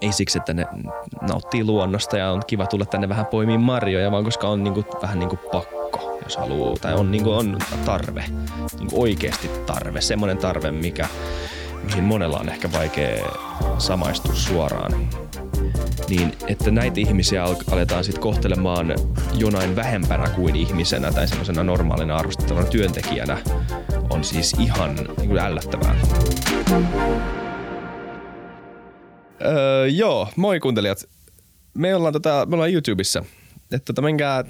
ei siksi, että ne nauttii luonnosta ja on kiva tulla tänne vähän poimiin marjoja, vaan koska on niinku, vähän niinku pakko, jos haluaa. Tai on, niinku, on tarve, niinku oikeasti tarve, semmoinen tarve, mikä, mihin monella on ehkä vaikea samaistua suoraan. Niin, että näitä ihmisiä al- aletaan sitten kohtelemaan jonain vähempänä kuin ihmisenä tai semmoisena normaalina arvostettavana työntekijänä on siis ihan niin kuin ällöttävää. Öö, joo, moi kuuntelijat. Me ollaan, tota, me ollaan YouTubessa. Että tota, menkää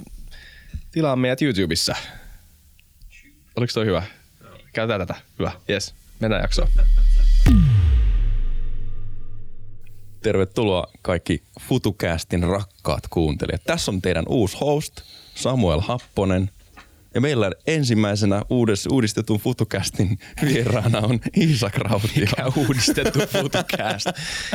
tilaa meidät YouTubessa. Oliko toi hyvä? Käytetään tätä. Hyvä. Yes. Mennään jaksoon. Tervetuloa kaikki FutuCastin rakkaat kuuntelijat. Tässä on teidän uusi host, Samuel Happonen. Ja meillä ensimmäisenä uudes, uudistetun FutuCastin vieraana on Iisak Rautio. Mikä uudistettu FutuCast.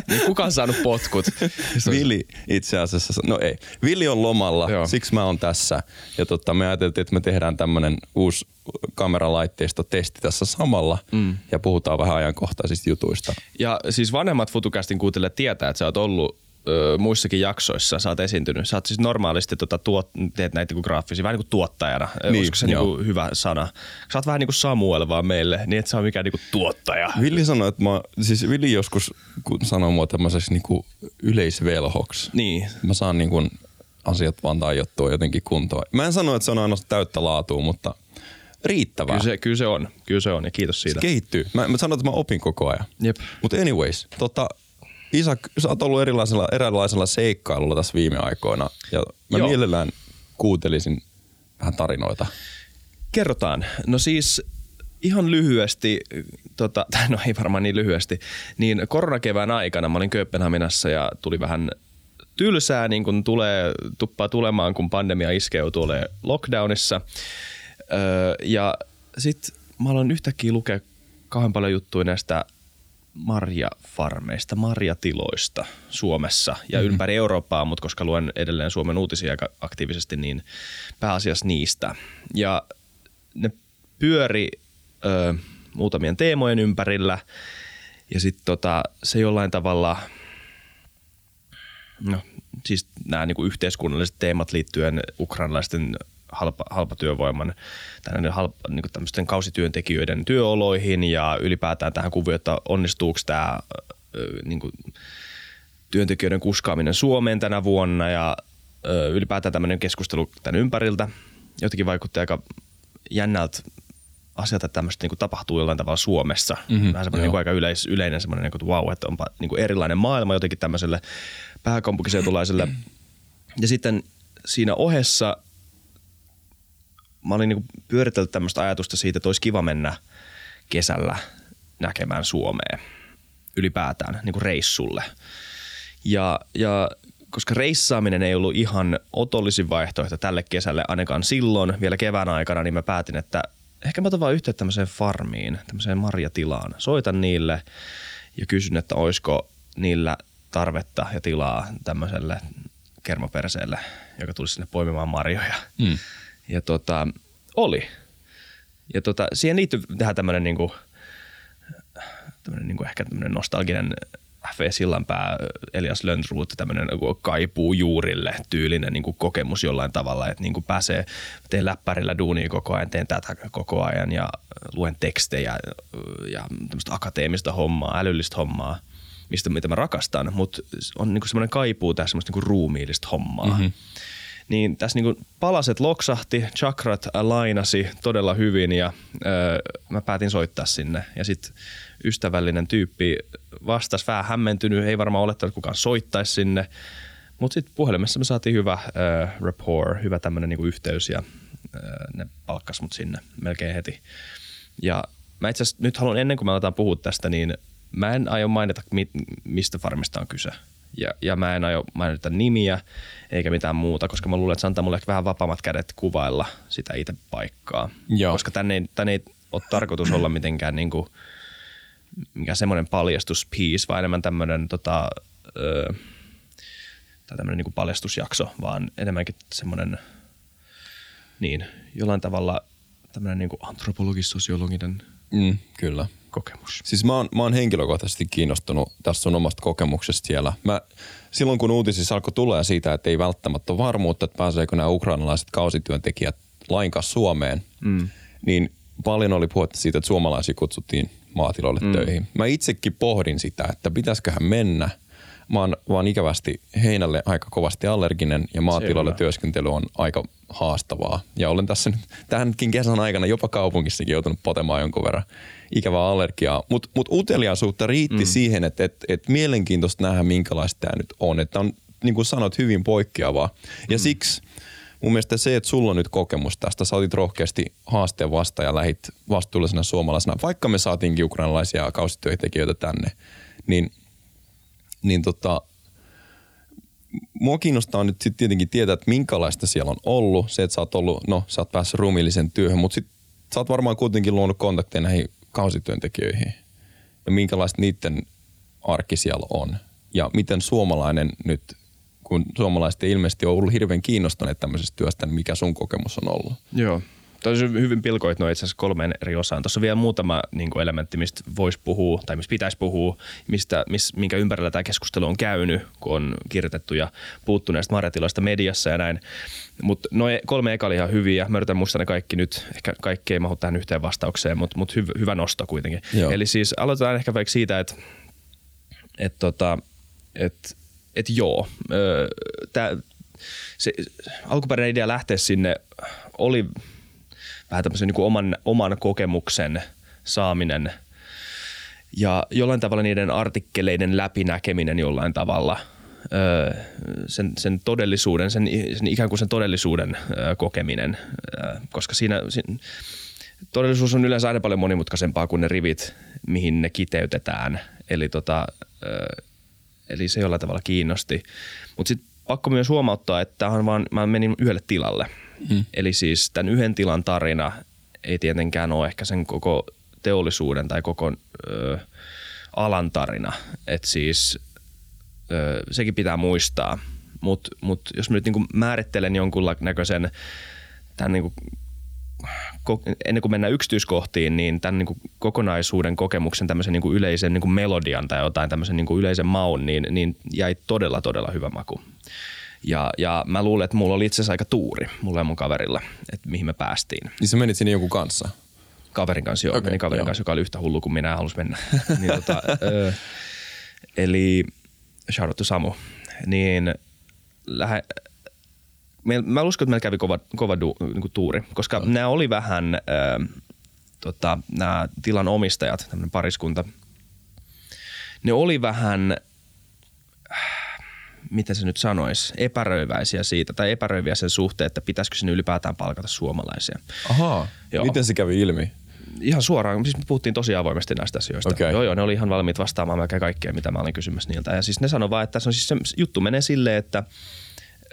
niin kuka on saanut potkut? Vili itse asiassa, no ei. Vili on lomalla, Joo. Siksi mä oon tässä. Ja tota, me ajateltiin, että me tehdään tämmönen uusi kameralaitteisto testi tässä samalla. Mm. Ja puhutaan vähän ajankohtaisista jutuista. Ja siis vanhemmat FutuCastin kuuntelijat tietää, että sä oot ollut ö, muissakin jaksoissa, sä oot esiintynyt. Sä oot siis normaalisti tota, tuot, teet näitä niinku graafisia, vähän niin kuin tuottajana. Niin, Niin, Olisiko se joo. niinku hyvä sana? Sä oot vähän niin kuin Samuel vaan meille, niin et sä ole mikään niinku tuottaja. Villi sanoi, että mä, siis Villi joskus sanoi mua tämmöiseksi niinku yleisvelhoksi. Niin. Mä saan niinku asiat vaan tajottua jotenkin kuntoon. Mä en sano, että se on aina täyttä laatua, mutta riittävää. Kyllä se, kyllä se on, kyllä se on ja kiitos se siitä. kehittyy. Mä, mä sanon, että mä opin koko ajan. Jep. Mutta anyways, tota, Isak, sä oot ollut erilaisella, erilaisella seikkailulla tässä viime aikoina. Ja mä Joo. mielellään kuuntelisin vähän tarinoita. Kerrotaan. No siis ihan lyhyesti, tota, no ei varmaan niin lyhyesti, niin koronakevään aikana mä olin Kööpenhaminassa ja tuli vähän tylsää, niin kuin tulee, tuppaa tulemaan, kun pandemia iskee tulee lockdownissa. Öö, ja sitten mä aloin yhtäkkiä lukea kauhean paljon juttuja näistä marjafarmeista, marjatiloista Suomessa ja mm-hmm. ympäri Eurooppaa, mutta koska luen edelleen Suomen uutisia aika aktiivisesti, niin pääasiassa niistä. Ja ne pyöri ö, muutamien teemojen ympärillä ja sitten tota, se jollain tavalla, no siis nämä niinku yhteiskunnalliset teemat liittyen ukrainalaisten halpa, halpatyövoiman tai näiden halpa, niinku tämmöisten kausityöntekijöiden työoloihin ja ylipäätään tähän kuvioon, että onnistuuko tämä niinku, työntekijöiden kuskaaminen Suomeen tänä vuonna ja ö, ylipäätään tämmöinen keskustelu tämän ympäriltä. Jotenkin vaikutti aika jännältä asialta, että tämmöistä niinku tapahtuu jollain tavalla Suomessa. Mm-hmm, Vähän semmoinen niinku aika yleis, yleinen semmoinen, niinku, että wow, että onpa niinku erilainen maailma jotenkin tämmöiselle pääkaupunkiseutulaiselle. Ja sitten siinä ohessa mä olin niinku pyöritellyt tämmöistä ajatusta siitä, että olisi kiva mennä kesällä näkemään Suomea ylipäätään niin kuin reissulle. Ja, ja koska reissaaminen ei ollut ihan otollisin vaihtoehto tälle kesälle ainakaan silloin vielä kevään aikana, niin mä päätin, että ehkä mä otan vaan yhteyttä tämmöiseen farmiin, tämmöiseen marjatilaan. Soitan niille ja kysyn, että olisiko niillä tarvetta ja tilaa tämmöiselle kermaperseelle, joka tulisi sinne poimimaan marjoja. Mm. Ja tota, oli. Ja tota, siihen liittyy tähän tämmöinen niinku, tämmöinen niinku ehkä tämmöinen nostalginen F. Sillanpää, Elias Lönnroth, tämmöinen kaipuu juurille tyylinen niinku kokemus jollain tavalla, että niinku pääsee, teen läppärillä duunia koko ajan, teen tätä koko ajan ja luen tekstejä ja tämmöistä akateemista hommaa, älyllistä hommaa, mistä mitä mä rakastan, mutta on niinku semmoinen kaipuu tässä semmoista niinku ruumiillista hommaa. Mm-hmm. Niin tässä niinku palaset loksahti, chakrat lainasi todella hyvin ja öö, mä päätin soittaa sinne. Ja sitten ystävällinen tyyppi vastasi vähän hämmentynyt, ei varmaan olettanut, että kukaan soittaisi sinne. Mutta sitten puhelimessa me saatiin hyvä öö, rapport, hyvä tämmöinen niinku yhteys ja öö, ne palkkas mut sinne melkein heti. Ja mä itse asiassa nyt haluan ennen kuin me aletaan puhua tästä, niin mä en aio mainita, mi- mistä farmista on kyse. Ja, ja mä en aio mainita nimiä eikä mitään muuta, koska mä luulen, että se antaa mulle ehkä vähän vapaammat kädet kuvailla sitä itse paikkaa. Joo. Koska tänne ei, tänne ei ole tarkoitus olla mitenkään niinku, mikä semmoinen paljastuspiece, vaan enemmän tämmöinen tota, ö, tai tämmöinen niinku paljastusjakso, vaan enemmänkin semmoinen, niin, jollain tavalla tämmöinen niinku antropologis-sosiologinen Mm, kyllä. Kokemus? Siis mä oon, mä oon henkilökohtaisesti kiinnostunut tässä sun omasta kokemuksesta siellä. Mä, silloin kun uutisissa alkoi tulla siitä, että ei välttämättä ole varmuutta, että pääseekö nämä ukrainalaiset kausityöntekijät lainkaan Suomeen, mm. niin paljon oli puhetta siitä, että suomalaisia kutsuttiin maatiloille mm. töihin. Mä itsekin pohdin sitä, että pitäisiköhän mennä. Mä oon vaan ikävästi heinälle aika kovasti allerginen ja maatiloille työskentely on aika haastavaa. Ja olen tässä nyt tämänkin kesän aikana jopa kaupungissakin joutunut potemaan jonkun verran ikävää allergiaa. Mutta mut uteliaisuutta riitti mm. siihen, että et, et mielenkiintoista nähdä, minkälaista tämä nyt on. Että on, niin kuin sanot, hyvin poikkeavaa. Ja mm. siksi mun mielestä se, että sulla on nyt kokemus tästä, sä otit rohkeasti haasteen vasta ja lähit vastuullisena suomalaisena, vaikka me saatiinkin ukrainalaisia kausityöntekijöitä tänne, niin, niin tota, mua kiinnostaa nyt sitten tietenkin tietää, että minkälaista siellä on ollut. Se, että sä oot ollut, no sä oot päässyt rumillisen työhön, mutta sit sä oot varmaan kuitenkin luonut kontakteja näihin kausityöntekijöihin. Ja minkälaista niiden arki siellä on. Ja miten suomalainen nyt, kun suomalaiset ei ilmeisesti ole ollut hirveän kiinnostuneet tämmöisestä työstä, niin mikä sun kokemus on ollut? Joo. Tosi hyvin pilkoit noin itse asiassa kolmeen eri osaan. Tuossa on vielä muutama niin kuin elementti, mistä voisi puhua tai mistä pitäisi puhua, mistä, mis, minkä ympärillä tämä keskustelu on käynyt, kun on kirjoitettu ja puuttu näistä marjatiloista mediassa ja näin. Mutta noin kolme eka oli ihan hyviä. Mä yritän muistaa ne kaikki nyt. Ehkä kaikki ei mahu tähän yhteen vastaukseen, mutta mut hyv, hyvä nosto kuitenkin. Joo. Eli siis aloitetaan ehkä vaikka siitä, että et tota, et, et joo, öö, tää, se alkuperäinen idea lähteä sinne oli vähän tämmöisen niin kuin oman, oman kokemuksen saaminen ja jollain tavalla niiden artikkeleiden läpinäkeminen jollain tavalla sen, sen todellisuuden, sen, sen ikään kuin sen todellisuuden kokeminen, koska siinä, siinä todellisuus on yleensä aina paljon monimutkaisempaa kuin ne rivit, mihin ne kiteytetään. Eli, tota, eli se jollain tavalla kiinnosti. Mutta sitten pakko myös huomauttaa, että vaan, mä menin yhdelle tilalle – Mm. Eli siis tämän yhden tilan tarina ei tietenkään ole ehkä sen koko teollisuuden tai koko ö, alan tarina. Että siis ö, sekin pitää muistaa. Mutta mut jos mä nyt niinku määrittelen jonkunnäköisen tämän niinku, ennen kuin mennään yksityiskohtiin, niin tämän niin kuin kokonaisuuden kokemuksen, tämmöisen niin kuin yleisen niin kuin melodian tai jotain tämmöisen niin kuin yleisen maun, niin, niin jäi todella, todella hyvä maku. Ja, ja mä luulen, että mulla oli itse asiassa aika tuuri, mulla ja mun kaverilla, että mihin me päästiin. Niin sä menit sinne jonkun kanssa? Kaverin kanssa, joo. Okay, Menin kaverin joo. kanssa, joka oli yhtä hullu kuin minä ja halusi mennä. niin, tota, ö, eli shout Samu. Niin lähe, mä uskon, että meillä kävi kova, kova du, niin tuuri, koska no. nämä oli vähän, ö, tota, nämä tilan omistajat, tämmöinen pariskunta, ne oli vähän miten se nyt sanoisi, epäröiväisiä siitä tai epäröiviä sen suhteen, että pitäisikö sinne ylipäätään palkata suomalaisia. Ahaa, joo. miten se kävi ilmi? Ihan suoraan, siis me puhuttiin tosi avoimesti näistä asioista. Okay. Joo, joo, ne oli ihan valmiit vastaamaan melkein kaikkea, mitä mä olin kysymässä niiltä. Ja siis ne sanoi vaan, että se, on siis se juttu menee silleen, että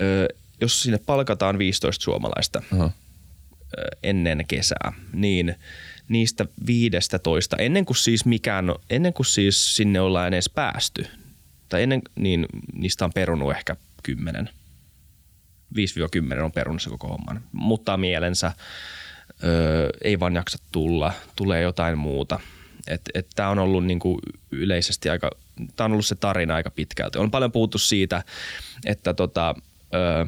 ö, jos sinne palkataan 15 suomalaista uh-huh. ö, ennen kesää, niin niistä 15, ennen kuin siis mikään, ennen kuin siis sinne ollaan edes päästy, tai ennen, niin niistä on perunut ehkä kymmenen. 5-10 on perunut se koko homman. Mutta mielensä, öö, ei vaan jaksa tulla, tulee jotain muuta. Tämä on ollut niinku yleisesti aika, tämä on ollut se tarina aika pitkälti. On paljon puhuttu siitä, että, tota, öö,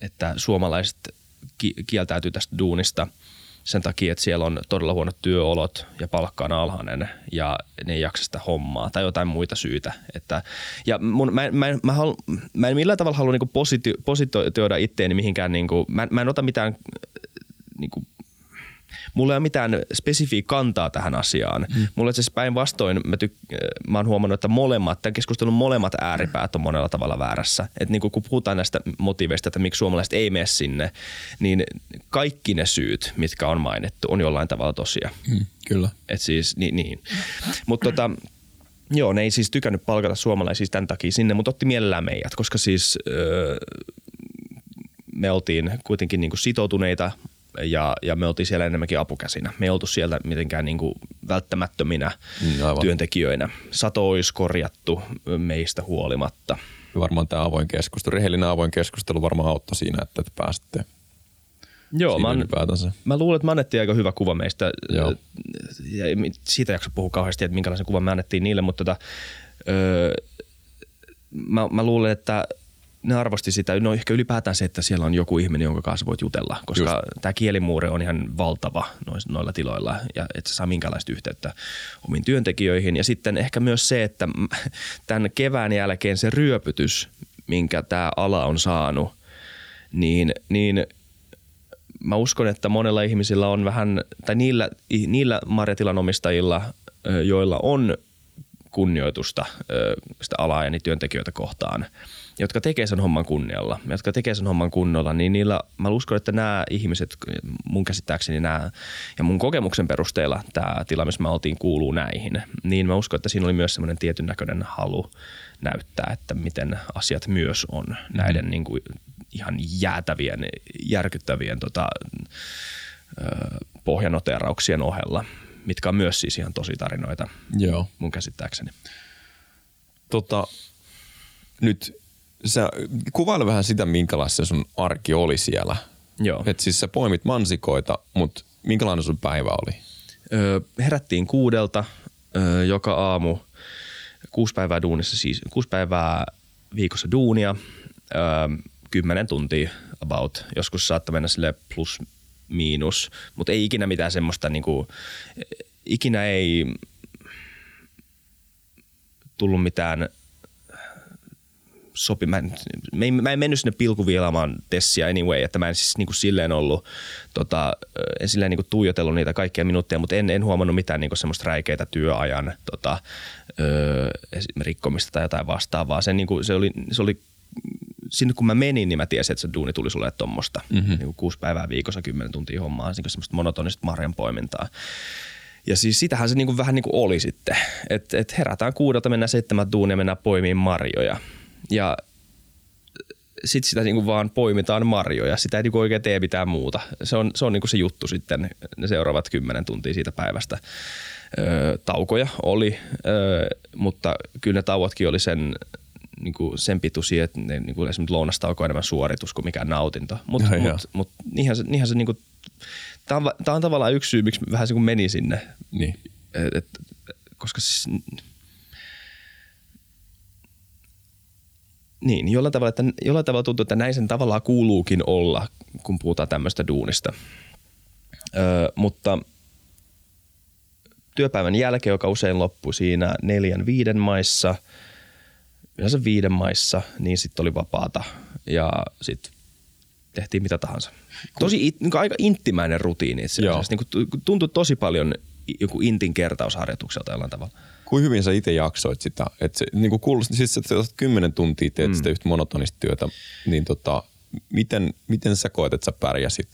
että suomalaiset ki- kieltäytyy tästä duunista – sen takia, että siellä on todella huonot työolot ja palkka on alhainen ja ne ei jaksa sitä hommaa tai jotain muita syitä. Että, ja mun, mä, mä, mä, halu, mä en millään tavalla halua niinku positio, positioida itteeni mihinkään, niinku, mä, mä en ota mitään niinku, mulla ei ole mitään spesifiä kantaa tähän asiaan. Mm. Mulla itse päinvastoin, mä, tyk- mä oon huomannut, että molemmat, tämän keskustelun molemmat ääripäät on monella tavalla väärässä. Että niin kun puhutaan näistä motiiveista, että miksi suomalaiset ei mene sinne, niin kaikki ne syyt, mitkä on mainittu, on jollain tavalla tosia. Mm, kyllä. Et siis, niin. niin. Mutta tota, Joo, ne ei siis tykännyt palkata suomalaisia tämän takia sinne, mutta otti mielellään meidät, koska siis öö, me oltiin kuitenkin niin kuin sitoutuneita ja, ja me oltiin siellä enemmänkin apukäsinä. Me ei oltu siellä mitenkään niin kuin välttämättöminä mm, Aivan. työntekijöinä. Sato olisi korjattu meistä huolimatta. Varmaan tämä avoin keskustelu, rehellinen avoin keskustelu varmaan auttoi siinä, että te pääsitte Joo, mä, an, mä luulen, että me annettiin aika hyvä kuva meistä. Joo. Ja siitä jaksa puhua kauheasti, että minkälaisen kuvan me annettiin niille, mutta tota, öö, mä, mä luulen, että ne arvosti sitä, no ehkä ylipäätään se, että siellä on joku ihminen, jonka kanssa voit jutella, koska tämä kielimuure on ihan valtava noilla tiloilla ja et sä saa minkälaista yhteyttä omiin työntekijöihin. Ja sitten ehkä myös se, että tämän kevään jälkeen se ryöpytys, minkä tämä ala on saanut, niin, niin mä uskon, että monella ihmisillä on vähän, tai niillä, niillä marjatilan omistajilla, joilla on kunnioitusta sitä alaa ja niitä työntekijöitä kohtaan, jotka tekee sen homman kunnialla, jotka tekee sen homman kunnolla, niin niillä, mä uskon, että nämä ihmiset, mun käsittääkseni nämä, ja mun kokemuksen perusteella tämä tila, missä me oltiin, kuuluu näihin, niin mä uskon, että siinä oli myös semmoinen tietyn näköinen halu näyttää, että miten asiat myös on näiden mm-hmm. niin kuin, ihan jäätävien, järkyttävien tota, ö, pohjanoteerauksien ohella, mitkä on myös siis ihan tosi tarinoita Joo. mun käsittääkseni. Tota, nyt sä kuvaile vähän sitä, minkälaista sun arki oli siellä. Joo. Et siis sä poimit mansikoita, mutta minkälainen sun päivä oli? Ö, herättiin kuudelta ö, joka aamu, kuusi päivää duunissa siis, kuusi päivää viikossa duunia, ö, kymmenen tuntia about. Joskus saattaa mennä sille plus miinus, mutta ei ikinä mitään semmoista niinku, ikinä ei tullut mitään sopi. Mä en, mä en, mä en mennyt sinne pilkuviilaamaan Tessia anyway, että mä en siis niinku silleen ollut, tota, en silleen niinku tuijotellut niitä kaikkia minuutteja, mutta en, en huomannut mitään niinku semmoista räikeitä työajan tota, ö, esim. rikkomista tai jotain vastaavaa. Se, niinku, se, oli, se oli sinne kun mä menin, niin mä tiesin, että se duuni tuli sulle tuommoista. Mm-hmm. Niin kuusi päivää viikossa, kymmenen tuntia hommaa, niin semmoista monotonista marjan poimintaa. Ja siis sitähän se niinku vähän niin kuin oli sitten, että et herätään kuudelta, mennään seitsemän duunia, mennään poimiin marjoja. Ja sitten sitä niinku vaan poimitaan marjoja, sitä ei niinku oikein tee mitään muuta. Se on se, on niinku se juttu sitten, ne seuraavat kymmenen tuntia siitä päivästä. Öö, taukoja oli, öö, mutta kyllä ne tauotkin oli sen, niinku sen pituisia, että ne, niinku esimerkiksi lounastauko on enemmän suoritus kuin mikään nautinto. Mutta joo. mut, mut, niinhän se, niinhän se niinku, tämä on, va- tää on tavallaan yksi syy, miksi vähän se kun meni sinne. Niin. Et, et, koska siis, niin, jollain tavalla, että, jollain tavalla tuntuu, että näin sen tavallaan kuuluukin olla, kun puhutaan tämmöistä duunista. Öö, mutta työpäivän jälkeen, joka usein loppui siinä neljän viiden maissa, yleensä viiden maissa, niin sitten oli vapaata ja sitten tehtiin mitä tahansa. Tosi it, niin aika inttimäinen rutiini itse asiassa. Niin kuin tuntui tosi paljon joku intin kertausharjoitukselta jollain tavalla. Kuin hyvin sä itse jaksoit sitä? Että se niin kuin kuulosti, siis että sä kymmenen tuntia teet mm. sitä yhtä monotonista työtä, niin tota, miten, miten sä koet, että sä pärjäsit?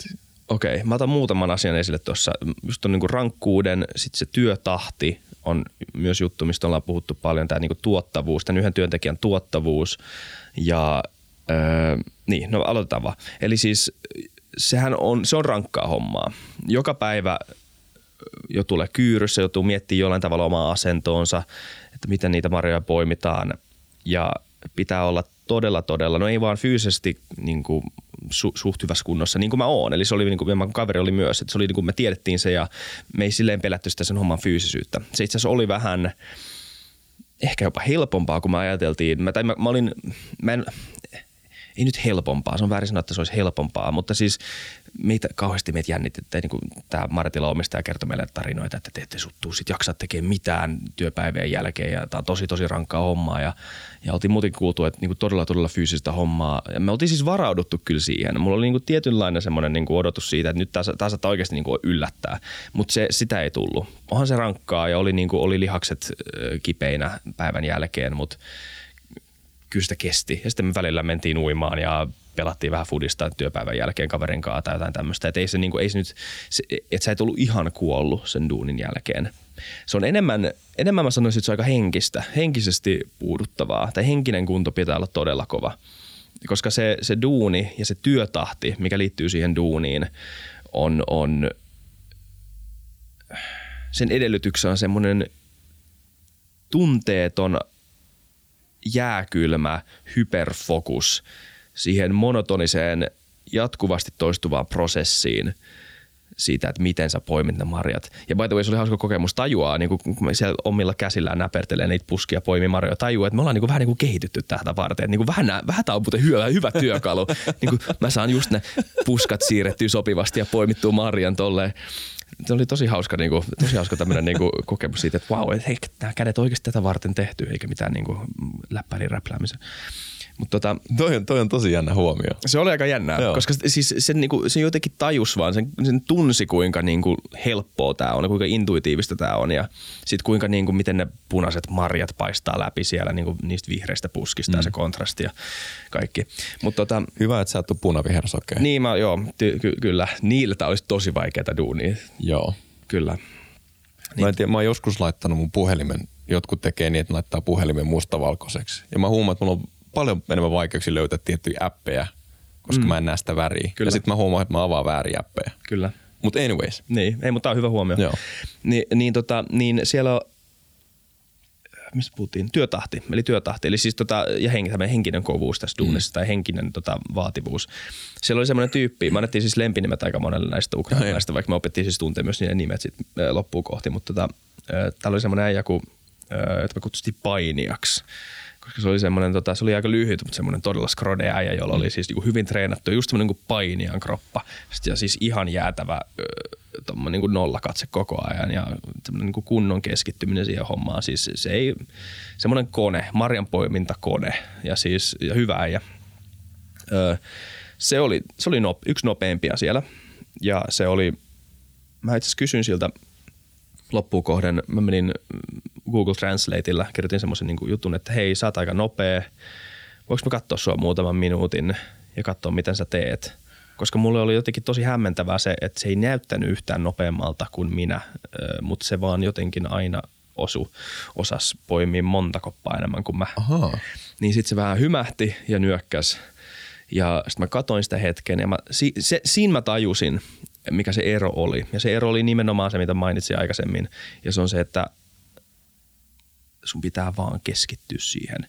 Okei, mä otan muutaman asian esille tuossa. Just tuon niinku rankkuuden, sitten se työtahti on myös juttu, mistä ollaan puhuttu paljon, tämä niinku tuottavuus, tämän yhden työntekijän tuottavuus. Ja öö, niin, no aloitetaan vaan. Eli siis sehän on, se on rankkaa hommaa. Joka päivä jo tulee kyyryssä, joutuu miettimään jollain tavalla omaa asentoonsa, että miten niitä marjoja poimitaan. Ja pitää olla todella, todella, no ei vaan fyysisesti niin kuin su, suht hyvässä kunnossa, niin kuin mä oon. Eli se oli, niin kuin, mun kaveri oli myös, että se oli niin kuin me tiedettiin se ja me ei silleen pelätty sitä sen homman fyysisyyttä. Se itse asiassa oli vähän ehkä jopa helpompaa, kun me ajateltiin. Mä, tai mä, mä olin, mä en, ei nyt helpompaa, se on väärin sanoa, että se olisi helpompaa, mutta siis meitä kauheasti meitä jännitti, että niin kuin tämä Martila omistaja kertoi meille tarinoita, että te ette suttuu sit jaksaa tekemään mitään työpäivien jälkeen ja tämä on tosi tosi rankkaa hommaa ja, ja oltiin muutenkin kuultu, että niin kuin todella todella fyysistä hommaa ja me oltiin siis varauduttu kyllä siihen. Mulla oli niin kuin tietynlainen semmoinen niin kuin odotus siitä, että nyt tämä saattaa oikeasti niin kuin yllättää, mutta se, sitä ei tullut. Onhan se rankkaa ja oli, niin kuin, oli lihakset kipeinä päivän jälkeen, mutta kyllä sitä kesti. Ja sitten me välillä mentiin uimaan ja pelattiin vähän fudista työpäivän jälkeen kaverin kanssa tai jotain tämmöistä. Että ei se, niin kuin, ei se nyt, se, että sä et ollut ihan kuollut sen duunin jälkeen. Se on enemmän, enemmän mä sanoisin, että se on aika henkistä, henkisesti puuduttavaa. Tai henkinen kunto pitää olla todella kova. Koska se, se duuni ja se työtahti, mikä liittyy siihen duuniin, on, on sen edellytyksessä on semmoinen tunteeton jääkylmä hyperfokus siihen monotoniseen jatkuvasti toistuvaan prosessiin siitä, että miten sä poimit ne marjat. Ja by the way, se oli hauska kokemus tajuaa, niin kun siellä omilla käsillään näpertelee niitä puskia poimi marjoja, tajuaa, että me ollaan niin vähän niin kehitytty tähän varten. Että niin vähän, vähän tämä on muuten hyvä, hyvä työkalu. niin mä saan just ne puskat siirrettyä sopivasti ja poimittua marjan tolleen se oli tosi hauska, niin kuin, tosi hauska tämmöinen niin kuin, kokemus siitä, että vau, wow, hei, nämä kädet oikeasti tätä varten tehty, eikä mitään niin kuin, läppärin räpläämisen. Mut tota, toi, on, toi on tosi jännä huomio. Se oli aika jännää, Joo. koska siis se, niinku, se jotenkin tajus vaan, sen, sen tunsi kuinka niinku helppoa tämä on ja kuinka intuitiivista tämä on ja sitten kuinka niinku, miten ne punaiset marjat paistaa läpi siellä niinku, niistä vihreistä puskista mm. ja se kontrasti ja kaikki. Mut, tota, Hyvä, että sä oot punavihersokea. Niin, mä, joo, ty, ky, kyllä. Niiltä olisi tosi vaikeaa duunia. Joo. Kyllä. Niin. Mä, en tiedä, mä oon joskus laittanut mun puhelimen, jotkut tekee niin, että laittaa puhelimen mustavalkoiseksi. Ja mä huomaan, että mulla on paljon enemmän vaikeuksia löytää tiettyjä appeja, koska mm. mä en näe sitä väriä. Kyllä. Ja sitten mä huomaan, että mä avaan vääriä appeja. Kyllä. Mutta anyways. Niin, ei, mutta tämä on hyvä huomio. Joo. Ni, niin, tota, niin siellä on, mistä puhuttiin, työtahti, eli työtahti, eli siis tota, ja henki, henkinen kovuus tässä duunissa mm. tai henkinen tota, vaativuus. Siellä oli semmoinen tyyppi, mä annettiin siis lempinimet aika monelle näistä ukrainalaisista, no, vaikka me opettiin siis tuntea myös niiden nimet sit, äh, loppuun kohti, mutta tota, täällä oli semmoinen äijä, kun, äh, että me kutsuttiin painiaksi koska se oli semmoinen, tota, se oli aika lyhyt, mutta semmoinen todella skrode äijä, jolla oli siis niin hyvin treenattu, just semmoinen niin painijan kroppa. Sitten ja siis ihan jäätävä niin kuin nollakatse koko ajan ja semmoinen niin kunnon keskittyminen siihen hommaan. Siis se ei, semmoinen kone, marjanpoiminta kone ja siis ja hyvä äijä. Öö, se oli, se oli no, yksi nopeimpia siellä ja se oli, mä itse kysyin siltä loppuun kohden, mä menin Google Translateilla, kirjoitin semmoisen niin jutun, että hei, sä oot aika nopea, voiko mä katsoa sua muutaman minuutin ja katsoa, miten sä teet. Koska mulle oli jotenkin tosi hämmentävää se, että se ei näyttänyt yhtään nopeammalta kuin minä, mutta se vaan jotenkin aina osu, osas poimia monta koppaa enemmän kuin mä. Aha. Niin sitten se vähän hymähti ja nyökkäs. Ja sitten mä katoin sitä hetken ja mä, si, se, siinä mä tajusin, mikä se ero oli. Ja se ero oli nimenomaan se, mitä mainitsin aikaisemmin. Ja se on se, että sun pitää vaan keskittyä siihen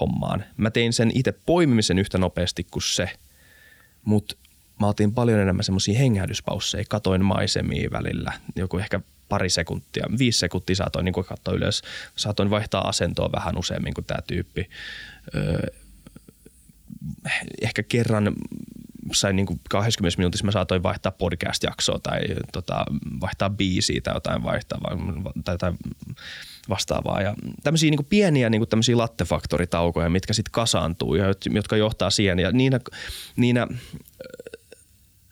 hommaan. Mä tein sen itse poimimisen yhtä nopeasti kuin se, mutta mä otin paljon enemmän semmoisia hengähdyspausseja, katoin maisemia välillä, joku ehkä pari sekuntia, viisi sekuntia saatoin niin katsoa ylös. Saatoin vaihtaa asentoa vähän useammin kuin tämä tyyppi. Öö, ehkä kerran sain niin kuin 20 minuutissa mä saatoin vaihtaa podcast-jaksoa tai tota, vaihtaa biisiä tai jotain vaihtaa tai jotain vastaavaa. Ja tämmöisiä niin pieniä niin tämmöisiä lattefaktoritaukoja, mitkä sitten kasaantuu ja jotka johtaa siihen. Ja niinä, niinä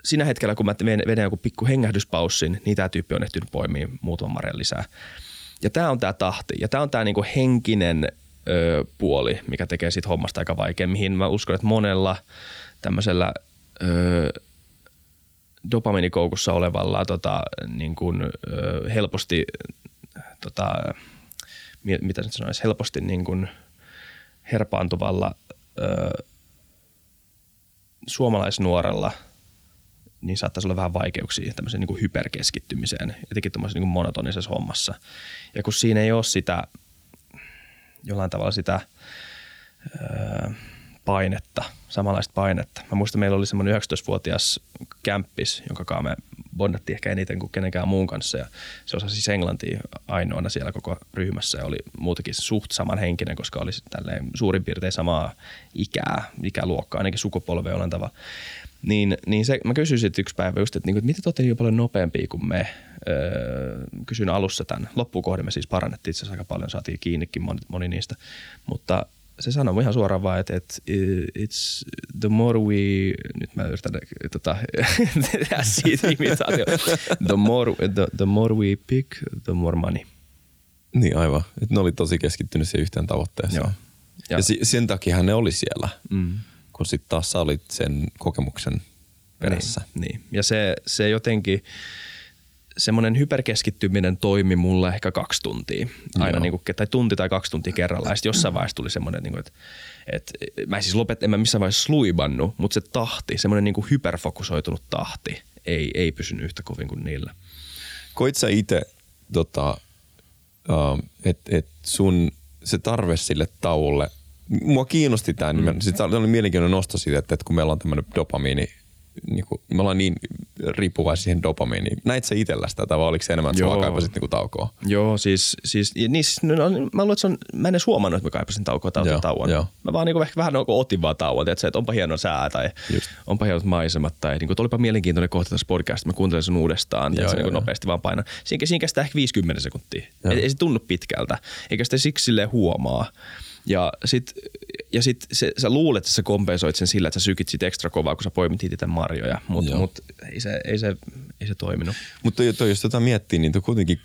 siinä hetkellä, kun mä vedän joku pikku hengähdyspaussin, niin tämä tyyppi on ehtinyt poimia muutaman marjan lisää. Ja tämä on tämä tahti ja tämä on tämä niinku henkinen ö, puoli, mikä tekee siitä hommasta aika vaikea, mihin mä uskon, että monella tämmöisellä ö, dopaminikoukussa olevalla tota, niin kuin, ö, helposti tota, mitä nyt sanoisi, helposti niin kuin herpaantuvalla ö, suomalaisnuorella niin saattaisi olla vähän vaikeuksia tämmöiseen niin kuin hyperkeskittymiseen, etenkin tuommoisessa niin monotonisessa hommassa. Ja kun siinä ei ole sitä, jollain tavalla sitä ö, painetta, samanlaista painetta. Mä muistan, meillä oli semmoinen 19-vuotias kämppis, jonka kanssa me bondattiin ehkä eniten kuin kenenkään muun kanssa. Ja se osasi siis englantia ainoana siellä koko ryhmässä ja oli muutenkin suht samanhenkinen, koska oli suurin piirtein samaa ikää, ikäluokkaa, ainakin sukupolvea jollain tavalla. Niin, niin se, mä kysyin sitten yksi päivä just, että, niin, että miten te olette niin paljon nopeampia kuin me. Öö, kysyin alussa tämän. Loppukohden me siis parannettiin itse asiassa aika paljon, saatiin kiinnikin moni, moni niistä. Mutta se sanoi ihan suoraan vaan, että, että it's the more we, nyt mä yritän tota, tehdä siitä imitaatio, the more, the, the more we pick, the more money. Niin aivan, että ne oli tosi keskittynyt siihen yhteen tavoitteeseen. Joo. Ja, ja sen takia ne oli siellä, mm. kun sitten taas sä olit sen kokemuksen perässä. Niin, niin. ja se, se jotenkin, semmoinen hyperkeskittyminen toimi mulle ehkä kaksi tuntia. Aina niin kuin, tai tunti tai kaksi tuntia kerrallaan. Sitten jossain vaiheessa tuli semmoinen, niin kuin, että, että mä en siis lopet, en mä missään vaiheessa sluibannut, mutta se tahti, semmoinen niin kuin hyperfokusoitunut tahti ei, ei pysynyt yhtä kovin kuin niillä. Koit sä itse, tota, uh, että et sun se tarve sille tauolle, mua kiinnosti tämä mm. Sitten oli mielenkiintoinen nosto siitä, että, että kun meillä on tämmöinen dopamiini niin kuin, me ollaan niin riippuvaisia siihen dopamiiniin. Näit sä itselläsi tätä vai oliko se enemmän, että Joo. sulla kaipasit niin taukoa? Joo, siis, siis, niin, siis no, no, mä luulen, että se on, mä en edes huomannut, että mä kaipasin taukoa tai Joo, tauon. joo. Mä vaan niin ehkä vähän niin otin vaan tauon, että, että onpa hieno sää tai Just. onpa hienot maisemat tai niin kuin, että olipa mielenkiintoinen kohta tässä podcastissa, mä kuuntelin sen uudestaan Joo, ja se niin joo. nopeasti vaan painan. Siinä, siinä kestää ehkä 50 sekuntia. Joo. Ei, ei, se tunnu pitkältä, eikä sitä siksi silleen huomaa. Ja sit, ja sit se, sä luulet, että sä kompensoit sen sillä, että sä sykit sit ekstra kovaa, kun sä poimit itse marjoja, mutta mut, ei, se, ei, se, ei se toiminut. Mutta toi, toi, jos tätä miettii, niin toi kuitenkin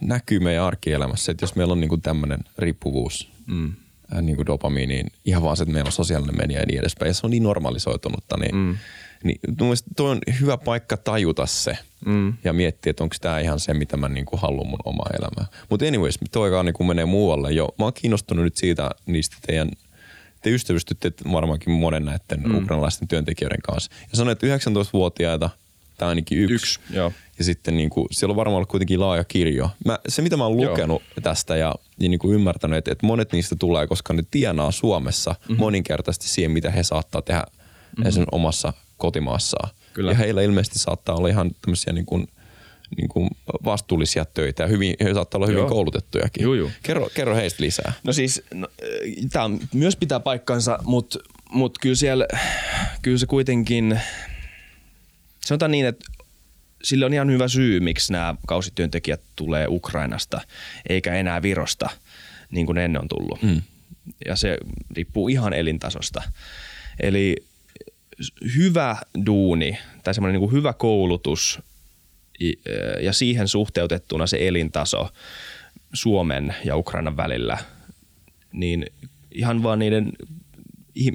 näkyy meidän arkielämässä, että jos meillä on niinku tämmöinen riippuvuus mm. äh, niinku dopamiiniin, ihan vaan se, että meillä on sosiaalinen media ja niin edespäin, ja se on niin normalisoitunutta, niin, mm. Niin toi on hyvä paikka tajuta se mm. ja miettiä, että onko tämä ihan se, mitä mä niinku haluan mun omaa elämää. Mutta anyways, toi aikaa niinku menee muualle jo. Mä oon kiinnostunut nyt siitä niistä teidän te ystävystytte varmaankin monen näiden mm. ukrainalaisten työntekijöiden kanssa. Ja sanoit, että 19-vuotiaita, tai ainakin yksi. Yksi, joo. Ja sitten niin kuin, siellä on varmaan ollut kuitenkin laaja kirjo. Mä, se, mitä mä oon Joo. lukenut tästä ja, ja niin kuin ymmärtänyt, että, että monet niistä tulee, koska ne tienaa Suomessa Mhm. mm-hmm. moninkertaisesti siihen, mitä he saattaa tehdä mm-hmm. sen omassa kotimaassaan. Kyllä. Ja heillä ilmeisesti saattaa olla ihan tämmöisiä niin kuin, niin kuin vastuullisia töitä ja hyvin, he saattaa olla hyvin Joo. koulutettujakin. Juu, juu. Kerro, kerro heistä lisää. No siis, no, tämä myös pitää paikkansa, mutta mut kyllä siellä, kyllä se kuitenkin, sanotaan niin, että sillä on ihan hyvä syy, miksi nämä kausityöntekijät tulee Ukrainasta, eikä enää Virosta, niin kuin ne ennen on tullut. Mm. Ja se riippuu ihan elintasosta. Eli hyvä duuni tai semmoinen niin hyvä koulutus ja siihen suhteutettuna se elintaso Suomen ja Ukrainan välillä, niin ihan vaan niiden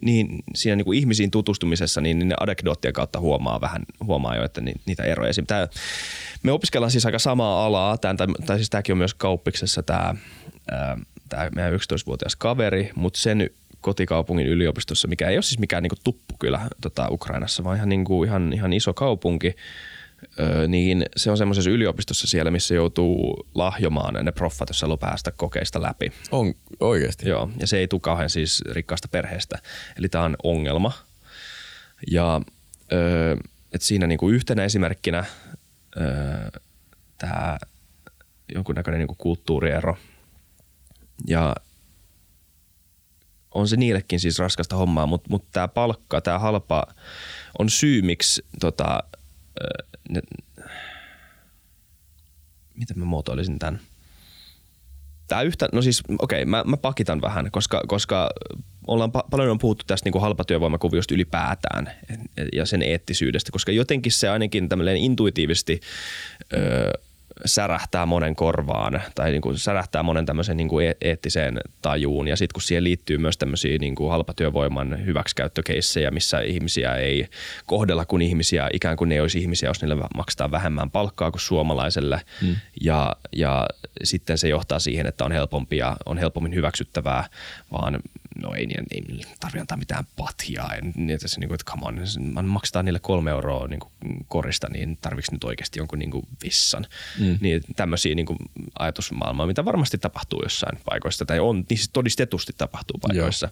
niin, siinä niin kuin ihmisiin tutustumisessa, niin ne anekdoottien kautta huomaa vähän, huomaa jo, että ni, niitä eroja. Esim. Tää, me opiskellaan siis aika samaa alaa, tämän, tai, tai siis tämäkin on myös kauppiksessa tämä, tämä meidän 11-vuotias kaveri, mutta sen kotikaupungin yliopistossa, mikä ei ole siis mikään niin tuppukylä tota, Ukrainassa, vaan ihan, niin kuin, ihan, ihan iso kaupunki, Öö, niin se on semmoisessa yliopistossa siellä, missä joutuu lahjomaan ne proffat, jos haluaa päästä kokeista läpi. On oikeasti. Joo, ja se ei tule kauhean siis rikkaasta perheestä. Eli tämä on ongelma. Ja öö, et siinä niinku yhtenä esimerkkinä öö, tämä jonkunnäköinen niinku kulttuuriero. Ja on se niillekin siis raskasta hommaa, mutta mut tämä palkka, tämä halpa on syy, miksi tota, ne, miten mä muotoilisin tämän? Tämä yhtä, no siis okei, mä, mä pakitan vähän, koska, koska ollaan pa- paljon on puhuttu tästä niin kuin halpatyövoimakuviosta ylipäätään ja sen eettisyydestä, koska jotenkin se ainakin tämmöinen intuitiivisesti öö, särähtää monen korvaan tai niin kuin särähtää monen tämmöisen niin kuin e- eettiseen tajuun. Ja sitten kun siihen liittyy myös tämmöisiä niin kuin halpatyövoiman hyväksikäyttökeissejä, missä ihmisiä ei kohdella kuin ihmisiä, ikään kuin ne ei olisi ihmisiä, jos niille maksetaan vähemmän palkkaa kuin suomalaiselle. Mm. Ja, ja sitten se johtaa siihen, että on helpompi ja on helpommin hyväksyttävää, vaan no ei, ei, ei tarvitse antaa mitään patjaa. Ja niin, että, se, niin kuin, että come on, maksetaan niille kolme euroa niin kuin korista, niin tarvitsi nyt oikeasti jonkun niin kuin vissan. Mm. Niin tämmöisiä niin kuin ajatusmaailmaa, mitä varmasti tapahtuu jossain paikoissa, tai on, niin siis todistetusti tapahtuu paikoissa.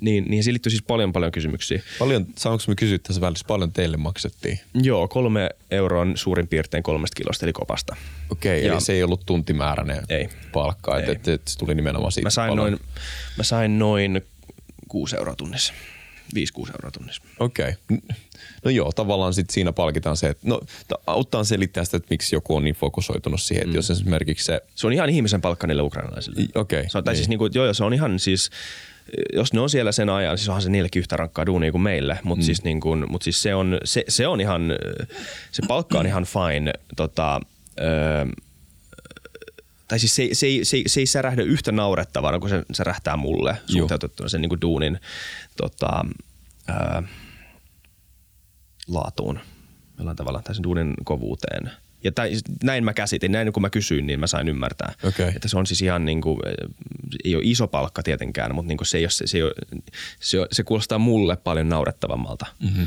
Niin, niin siihen liittyy siis paljon paljon kysymyksiä. Paljon, saanko me kysyä tässä välissä, paljon teille maksettiin? Joo, kolme euroa on suurin piirtein kolmesta kilosta, eli kopasta. Okei, Ja- eli se ei ollut tuntimääräinen Ei. palkka, että Ei. et, et se tuli nimenomaan siitä Mä sain, paljon. noin, mä sain noin 6 euroa tunnissa. 5-6 euroa tunnissa. Okei. No joo, tavallaan sit siinä palkitaan se, että no, ta- auttaa selittää sitä, että miksi joku on niin fokusoitunut siihen, että mm. jos esimerkiksi se, Se on ihan ihmisen palkka niille ukrainalaisille. Okei, Se on, tai niin. siis niinku, joo, se on ihan siis, jos ne on siellä sen ajan, siis onhan se niillekin yhtä rankkaa duunia kuin meille, mutta mm. siis, niinku, mut siis se, on, se, se on ihan, se palkka on ihan fine, tota, öö, tai siis se, ei- se, se, ei- se ei särähdä yhtä naurettavana kuin se särähtää mulle Joo. suhteutettuna sen niinku duunin tota, öö, laatuun jollain tavalla, tai sen duunin kovuuteen. Ja tai, näin mä käsitin, näin kun mä kysyin, niin mä sain ymmärtää. Okei. Että se on siis ihan niin kuin, ei ole iso palkka tietenkään, mutta niin kuin se, ei ole, se, se, ei ole, se, se kuulostaa mulle paljon naurettavammalta. Mm.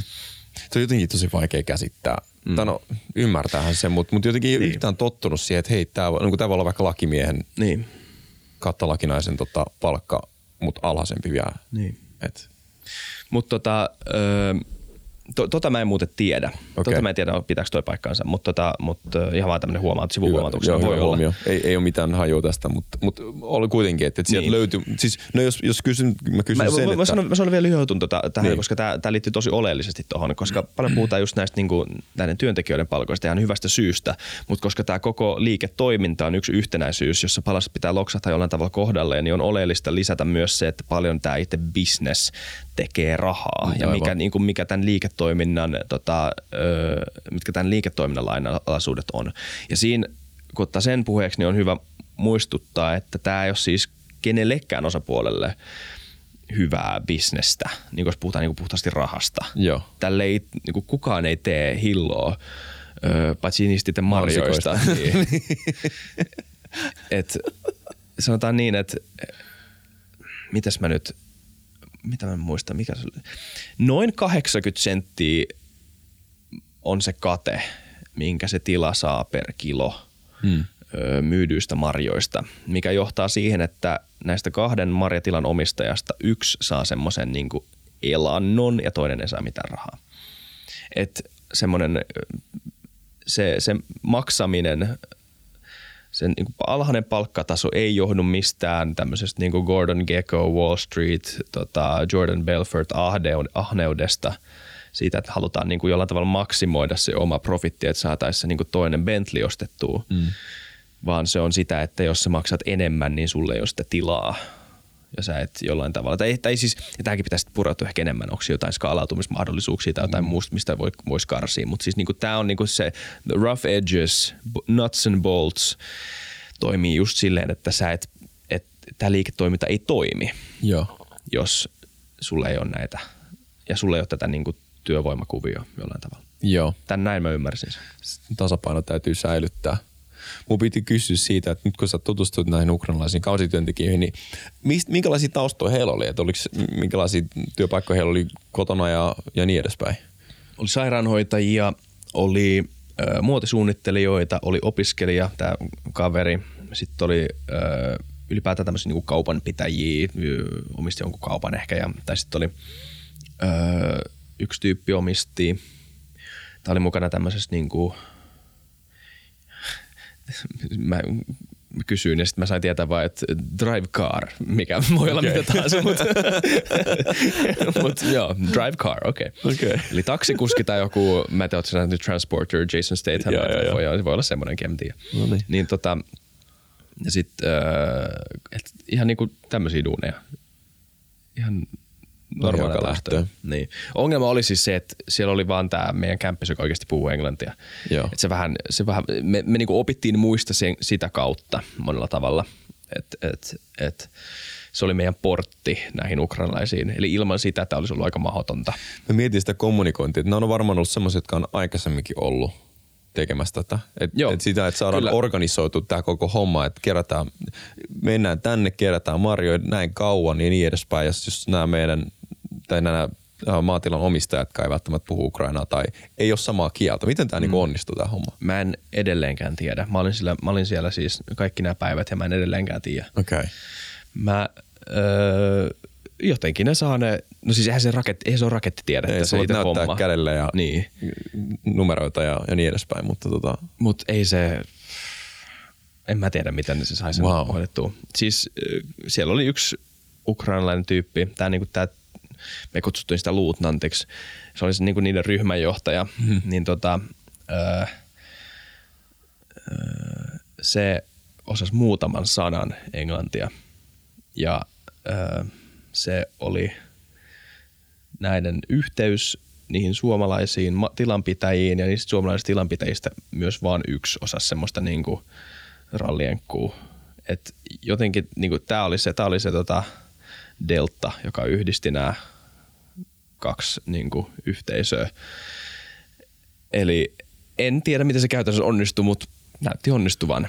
se on jotenkin tosi vaikea käsittää. Mm. Tai no, ymmärtäähän se, mutta, mutta jotenkin ei niin. yhtään tottunut siihen, että hei, tämä niin voi olla vaikka lakimiehen Niin. kautta lakinaisen tota, palkka, mutta alhaisempi vielä. niin. Et, Mutta tota, öö, To, tota mä en muuten tiedä. Okei. Tota mä en tiedä, pitääkö toi paikkaansa, mutta, tota, mutta ihan vaan tämmöinen huomaut, Hyvä. sivuhuomautuksena voi olla. huomio. Ei, ei ole mitään hajua tästä, mutta, mutta oli kuitenkin, että, että sieltä Niin. löytyy, siis no jos, jos kysyn, mä kysyn Mä, sen, mä, että... mä, sanon, mä sanon vielä lyhyen jutun tota, tähän, Niin. niin. koska tämä liittyy tosi oleellisesti tuohon, koska paljon puhutaan just näistä niinku, näiden työntekijöiden palkoista ihan hyvästä syystä, mutta koska tämä koko liiketoiminta on yksi yhtenäisyys, jossa palaset pitää loksahtaa jollain tavalla kohdalleen, niin on oleellista lisätä myös se, että paljon tämä itse business tekee rahaa ja Aivan. mikä, niinku, mikä tämän liiketoiminnan, tota, ö, mitkä tämän liiketoiminnan lainalaisuudet on. Ja siinä, kun ottaa sen puheeksi, niin on hyvä muistuttaa, että tämä ei ole siis kenellekään osapuolelle hyvää bisnestä, niin jos puhutaan niin puhtaasti rahasta. Joo. Tälle ei, niin kuin kukaan ei tee hilloa, ö, paitsi niistä marjoista. Niin. Et, sanotaan niin, että mitäs mä nyt, mitä mä muistan, mikä se oli? Noin 80 senttiä on se kate, minkä se tila saa per kilo Hmm. myydyistä marjoista, mikä johtaa siihen, että näistä kahden marjatilan omistajasta yksi saa semmoisen niin elannon ja toinen ei saa mitään rahaa. Et semmoinen se, se maksaminen, sen niin alhainen palkkataso ei johdu mistään tämmöisestä niin Gordon Gecko, Wall Street, tota Jordan Belfort ahneudesta, siitä, että halutaan niin kuin jollain tavalla maksimoida se oma profitti, että saataisiin se niin kuin toinen Bentley ostettua, mm. vaan se on sitä, että jos sä maksat enemmän, niin sulle ei ole sitä tilaa ja sä et jollain tavalla, tai, tai siis, ja tämäkin pitäisi pureutua ehkä enemmän, onko jotain skaalautumismahdollisuuksia tai jotain mm. muusta, mistä voi, voisi karsia, mutta siis niinku, tämä on niinku se the rough edges, nuts and bolts toimii just silleen, että sä et, et tämä liiketoiminta ei toimi, Joo. jos sulla ei ole näitä, ja sulla ei ole tätä niinku työvoimakuvioa jollain tavalla. Joo. Tän näin mä ymmärsin tasapaino täytyy säilyttää. Mun piti kysyä siitä, että nyt kun sä tutustut näihin ukrainalaisiin kausityöntekijöihin, niin mist, minkälaisia taustoja heillä oli? Että oliko, minkälaisia työpaikkoja heillä oli kotona ja, ja niin edespäin? oli sairaanhoitajia, oli ö, muotisuunnittelijoita, oli opiskelija, tämä kaveri, sitten oli ö, ylipäätään tämmöisiä niinku kaupanpitäjiä, omisti jonkun kaupan ehkä, ja, tai sitten oli ö, yksi tyyppi omisti, tämä oli mukana tämmöisessä niinku, mä, mä kysyin ja sitten mä sain tietää vaan, että drive car, mikä voi olla Okei. mitä tahansa, mutta mut, joo, drive car, okei. Okay. Okei. Eli taksikuski tai joku, mä en tiedä, ootko nähnyt Transporter, Jason Statham, Joo, joo, joo. voi, se voi olla semmoinenkin, en tiedä. No niin. Niin tota, ja sitten äh, ihan niinku tämmöisiä duuneja. Ihan lähtöä. Niin. Ongelma oli siis se, että siellä oli vaan tämä meidän kämppis, joka oikeasti puhuu englantia. Joo. Et se vähän, se vähän, me, me niinku opittiin muista sen, sitä kautta monella tavalla. Et, et, et, se oli meidän portti näihin ukrainalaisiin. Eli ilman sitä tämä olisi ollut aika mahdotonta. Mä mietin sitä kommunikointia, että nämä on varmaan ollut semmoisia, jotka on aikaisemminkin ollut tekemässä tätä. Et, Joo. et sitä, että saadaan Kyllä. organisoitu tämä koko homma, että kerätään, mennään tänne, kerätään marjoja näin kauan ja niin edespäin. Ja jos nämä meidän, tai nämä äh, maatilan omistajat, ei välttämättä puhu ukrainaa tai ei ole samaa kieltä. Miten tämä mm. niinku onnistuu tämä homma? Mä en edelleenkään tiedä. Mä olin, sillä, mä olin siellä siis kaikki nämä päivät ja mä en edelleenkään tiedä. Okei. Okay. Mä öö, jotenkin ne saa ne, no siis eihän se, raketti, eihän se ole rakettitiedettä Ei, se itse näyttää homma. kädellä ja Niin, numeroita ja, ja niin edespäin, mutta tota, mutta ei se, en mä tiedä miten se sai sen Wow. hoidettua. Siis siellä oli yksi ukrainalainen tyyppi, tää niinku tää, me kutsuttiin sitä luutnantiksi, se oli se niinku niiden ryhmänjohtaja, mm. niin tota, öö, öö, se osasi muutaman sanan englantia ja öö, se oli näiden yhteys niihin suomalaisiin ma- tilanpitäjiin ja niistä suomalaisista tilanpitäjistä myös vaan yksi osa semmoista niinku rallienkkuu. Et jotenkin niinku, tämä oli se, tää oli se tota delta, joka yhdisti nämä kaksi niinku, yhteisöä. Eli en tiedä, miten se käytännössä onnistui, mutta näytti onnistuvan.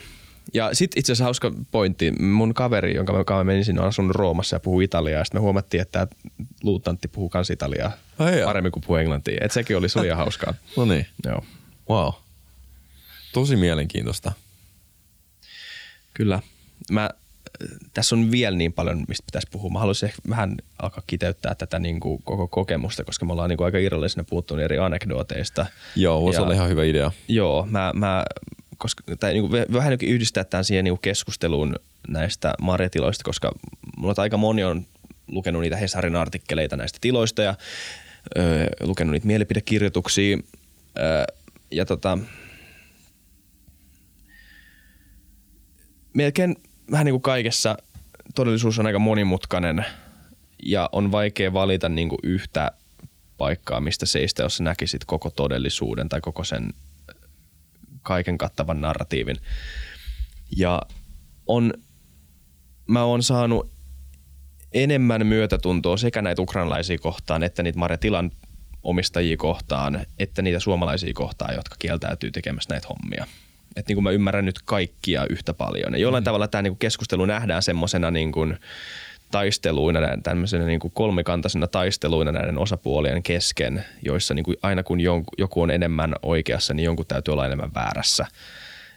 Ja sitten itse asiassa hauska pointti. Mun kaveri, jonka mä, mä menin sinne, on asunut Roomassa ja puhuu italiaa. Ja sitten me huomattiin, että tämä luutnantti puhuu kans italiaa Ai paremmin kuin puhuu englantia. Et sekin oli, ihan hauskaa. no niin. Joo, Wow. Tosi mielenkiintoista. kyllä. Mä tässä on vielä niin paljon, mistä pitäisi puhua. Mä haluaisin ehkä vähän alkaa kiteyttää tätä niin kuin koko kokemusta, koska me ollaan niin kuin aika irrallisena puhuttu eri anekdooteista. Joo, voisi olla ihan hyvä idea. Joo, mä, mä koska, tai niin kuin vähän yhdistää tämän siihen niin kuin keskusteluun näistä marjatiloista, koska mulla aika moni on lukenut niitä Hesarin artikkeleita näistä tiloista ja ö, lukenut niitä mielipidekirjoituksia. Ö, ja tota, melkein vähän niin kuin kaikessa todellisuus on aika monimutkainen ja on vaikea valita niin kuin yhtä paikkaa, mistä seistä, jos näkisit koko todellisuuden tai koko sen kaiken kattavan narratiivin. Ja on, mä oon saanut enemmän myötätuntoa sekä näitä ukrainalaisia kohtaan, että niitä Maretilan omistajia kohtaan, että niitä suomalaisia kohtaan, jotka kieltäytyy tekemässä näitä hommia. Että niin kuin mä ymmärrän nyt kaikkia yhtä paljon. Ja jollain mm. tavalla tämä niin kuin keskustelu nähdään semmoisena niin kuin taisteluina, tämmöisenä niin kuin kolmikantaisena taisteluina näiden osapuolien kesken, joissa niin kuin aina kun joku on enemmän oikeassa, niin jonkun täytyy olla enemmän väärässä.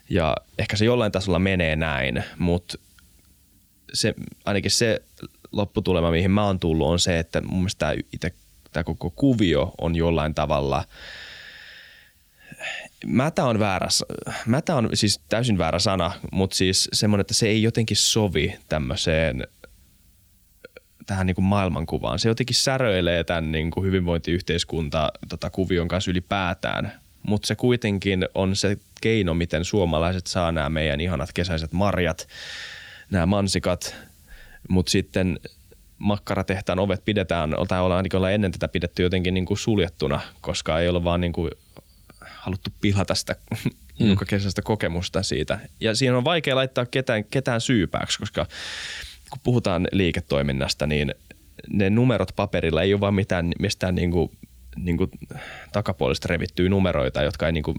Ja ehkä se jollain tasolla menee näin, mutta se, ainakin se lopputulema, mihin mä oon tullut, on se, että mun mielestä tämä, itse, tämä koko kuvio on jollain tavalla – mätä on väärä, mätä on siis täysin väärä sana, mutta siis semmoinen, että se ei jotenkin sovi tämmöiseen tähän niin kuin maailmankuvaan. Se jotenkin säröilee tämän niin kuin hyvinvointiyhteiskunta tota, kuvion kanssa ylipäätään, mutta se kuitenkin on se keino, miten suomalaiset saa nämä meidän ihanat kesäiset marjat, nämä mansikat, mutta sitten makkaratehtaan ovet pidetään, tai ollaan ainakin ennen tätä pidetty jotenkin niin kuin suljettuna, koska ei ole vaan niin kuin haluttu pilata sitä mm. joka kesästä kokemusta siitä. Ja siinä on vaikea laittaa ketään, ketään syypääksi, koska kun puhutaan liiketoiminnasta, niin ne numerot paperilla ei ole vaan mitään mistään niin kuin, niin kuin takapuolista revittyä numeroita, jotka, ei niin kuin,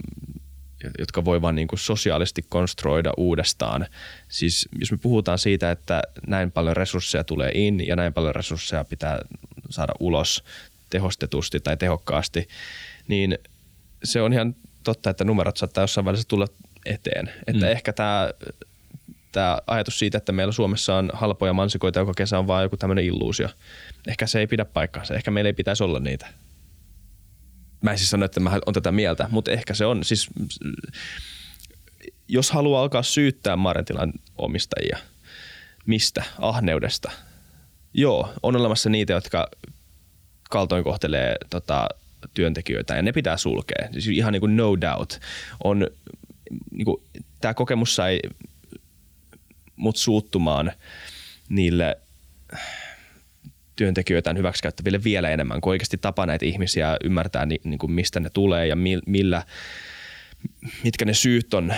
jotka voi vaan niin kuin sosiaalisesti konstruoida uudestaan. Siis jos me puhutaan siitä, että näin paljon resursseja tulee in ja näin paljon resursseja pitää saada ulos tehostetusti tai tehokkaasti, niin se on ihan totta, että numerot saattaa jossain välissä tulla eteen. Että mm. ehkä tämä tämä ajatus siitä, että meillä Suomessa on halpoja mansikoita joka kesä on vaan joku tämmöinen illuusio. Ehkä se ei pidä paikkaansa. Ehkä meillä ei pitäisi olla niitä. Mä en siis sano, että mä olen tätä mieltä, mutta ehkä se on. Siis, jos haluaa alkaa syyttää Marentilan omistajia, mistä? Ahneudesta. Joo, on olemassa niitä, jotka kaltoin kohtelee tota, työntekijöitä ja ne pitää sulkea. Siis ihan niin kuin no doubt. On, niin kuin, tämä kokemus sai mut suuttumaan niille työntekijöitään hyväksikäyttäville vielä enemmän, kun oikeasti tapa näitä ihmisiä ymmärtää, niin, niin kuin mistä ne tulee ja millä, mitkä ne syyt on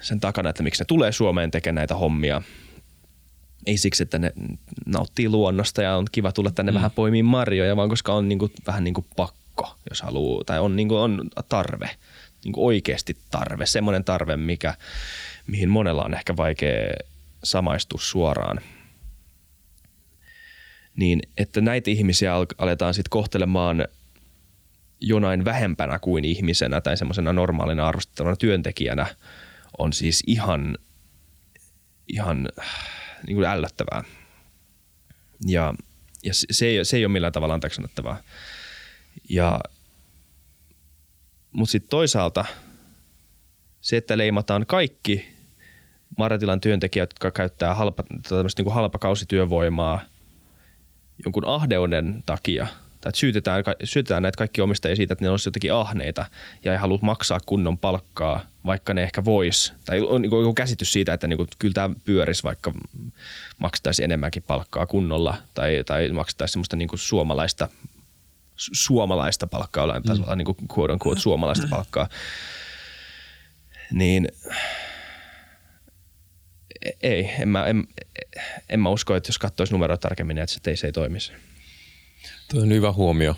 sen takana, että miksi ne tulee Suomeen tekemään näitä hommia. Ei siksi, että ne nauttii luonnosta ja on kiva tulla tänne mm. vähän poimiin marjoja, vaan koska on niin kuin, vähän niin kuin pakko, jos haluaa, tai on, niin kuin, on tarve, niin kuin oikeasti tarve, semmoinen tarve, mikä, mihin monella on ehkä vaikea samaistu suoraan. Niin, että näitä ihmisiä aletaan sitten kohtelemaan jonain vähempänä kuin ihmisenä tai semmoisena normaalina arvostettavana työntekijänä on siis ihan, ihan niin kuin ällöttävää. Ja, ja se, ei, se ei ole millään tavalla anteeksi Ja, mutta sitten toisaalta se, että leimataan kaikki Maratilan työntekijät, jotka käyttää halpa, niin kuin halpakausityövoimaa jonkun ahdeuden takia, tai syytetään, syytetään näitä kaikki omistajia siitä, että ne olisi jotenkin ahneita ja ei halua maksaa kunnon palkkaa, vaikka ne ehkä vois. Tai on niin joku käsitys siitä, että niin kuin, kyllä tämä pyörisi, vaikka maksettaisiin enemmänkin palkkaa kunnolla tai, tai maksettaisiin semmoista niin kuin suomalaista, suomalaista palkkaa, ollaan tasolla, mm. niin kuin quote unquote, suomalaista palkkaa. Niin ei, en mä, en, en mä usko, että jos katsoisi numeroita tarkemmin, niin että se, ei, se ei toimisi. Tuo on hyvä huomio.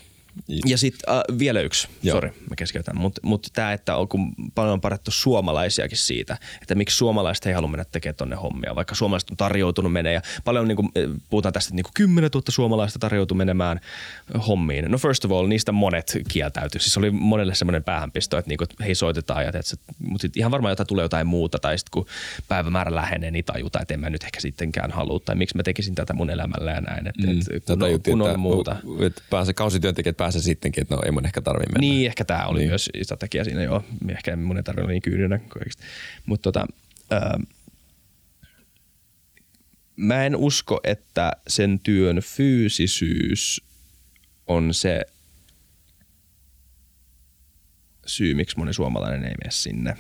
Ja sitten äh, vielä yksi, sori mä keskeytän, mutta mut tämä, että on kun paljon on parattu suomalaisiakin siitä, että miksi suomalaiset ei halua mennä tekemään tonne hommia, vaikka suomalaiset on tarjoutunut menee ja paljon niin kuin, puhutaan tästä, että niin kuin 10 000 suomalaista tarjoutuu menemään hommiin. No first of all, niistä monet kieltäytyi. Siis oli monelle semmoinen päähänpisto, että, niin kuin, hei soitetaan, ja että, mutta ihan varmaan jotain tulee jotain muuta, tai sitten kun päivämäärä lähenee, niin tajutaan, että en mä nyt ehkä sittenkään halua, tai miksi mä tekisin tätä mun elämällä ja näin, että, mm, että kun, on, kun on muuta. Että pääse, kausityöntekijät pääsee sittenkin, että no ei mun ehkä tarvitse mennä. Niin, ehkä tämä oli niin. myös tekijä siinä, joo. Ehkä mun ei tarvitse olla niin kyyninen kaikista. Mutta tota, ää, mä en usko, että sen työn fyysisyys on se syy, miksi moni suomalainen ei mene sinne,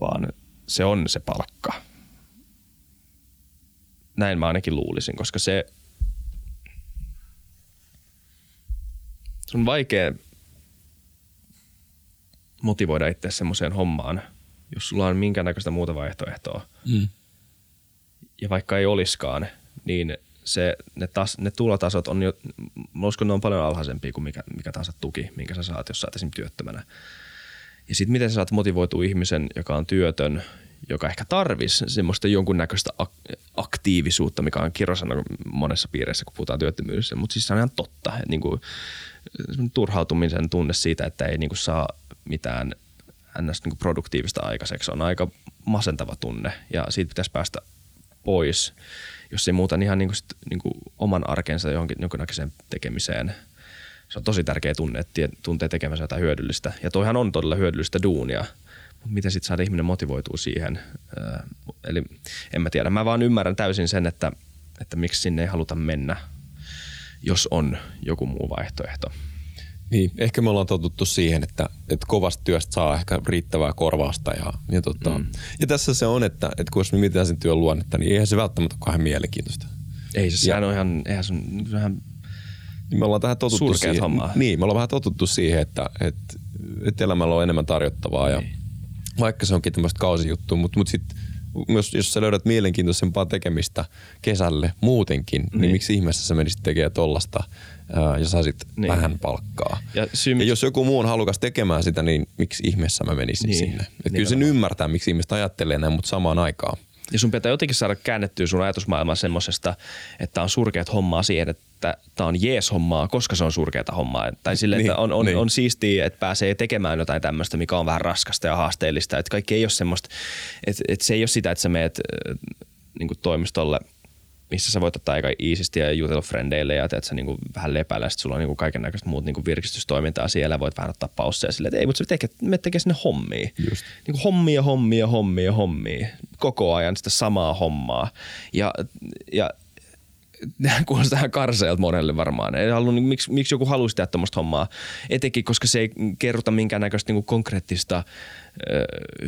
vaan se on se palkka. Näin mä ainakin luulisin, koska se on vaikea motivoida itse semmoiseen hommaan, jos sulla on minkäännäköistä muuta vaihtoehtoa. Mm. Ja vaikka ei oliskaan, niin se, ne, tas, ne tulotasot on jo, mä uskon, ne on paljon alhaisempia kuin mikä, mikä tahansa tuki, minkä sä saat, jos sä oot esimerkiksi työttömänä. Ja sitten miten sä saat motivoitua ihmisen, joka on työtön, joka ehkä tarvisi semmoista jonkunnäköistä ak- aktiivisuutta, mikä on kirosana monessa piirissä, kun puhutaan työttömyydessä. Mutta siis se on ihan totta. että Niin kuin, turhautumisen tunne siitä, että ei niin kuin saa mitään ns. Niin kuin produktiivista aikaiseksi on aika masentava tunne ja siitä pitäisi päästä pois, jos ei muuta niin ihan niin kuin sit, niin kuin oman arkensa johonkin jonkinnäköiseen tekemiseen. Se on tosi tärkeä tunne, että tuntee tekemänsä jotain hyödyllistä. Ja toihan on todella hyödyllistä duunia, mutta miten sitten saada ihminen motivoituu siihen? Öö, eli en mä tiedä. Mä vaan ymmärrän täysin sen, että, että miksi sinne ei haluta mennä, jos on joku muu vaihtoehto. Niin, ehkä me ollaan totuttu siihen, että, että kovasta työstä saa ehkä riittävää korvausta. Ja, ja, tota, mm. ja tässä se on, että, että kun jos me mietitään sen työn luonnetta, niin eihän se välttämättä ole kauhean mielenkiintoista. Ei se, sehän on ihan, eihän se on, sehän Niin me ollaan tähän totuttu siihen. hommaa. Niin, me ollaan vähän totuttu siihen, että, että, että elämällä on enemmän tarjottavaa. Ja Niin. vaikka se onkin tämmöistä kausijuttua, mutta, mutta sitten myös jos sä löydät mielenkiintoisempaa tekemistä kesälle muutenkin, niin, niin miksi ihmeessä sä menisit tekemään tollasta ää, ja saisit Niin. niin. vähän palkkaa. Ja syy, Ja jos joku muu on halukas tekemään sitä, niin miksi ihmeessä mä menisin Niin, niin, sinne? Et kyllä sen ymmärtää, miksi ihmiset ajattelee näin, mutta samaan aikaan. Ja sun pitää jotenkin saada käännettyä sun ajatusmaailmaa semmosesta, että on surkeat hommaa siihen, että tämä on jees hommaa, koska se on surkeata hommaa. Tai sille, että Niin, on, on, niin. on siistiä, että pääsee tekemään jotain tämmöistä, mikä on vähän raskasta ja haasteellista. Että kaikki ei ole semmoista, että, että se ei ole sitä, että sä meet niin toimistolle missä sä voit ottaa aika iisisti ja jutella frendeille ja teet sä niinku vähän lepäillä, sit sulla on niinku kaiken näköistä muut niinku virkistystoimintaa siellä, voit vähän ottaa pausseja silleen, että ei, mutta sä tekee, me tekee sinne hommia. Just. Niinku hommia, hommia, hommia, hommia. Koko ajan sitä samaa hommaa. Ja, ja kuulostaa ihan karseelta monelle varmaan. Ei halua, niin, miksi, miksi joku haluaisi tehdä tuommoista hommaa? Etenkin, koska se ei kerrota minkäännäköistä niin konkreettista ö,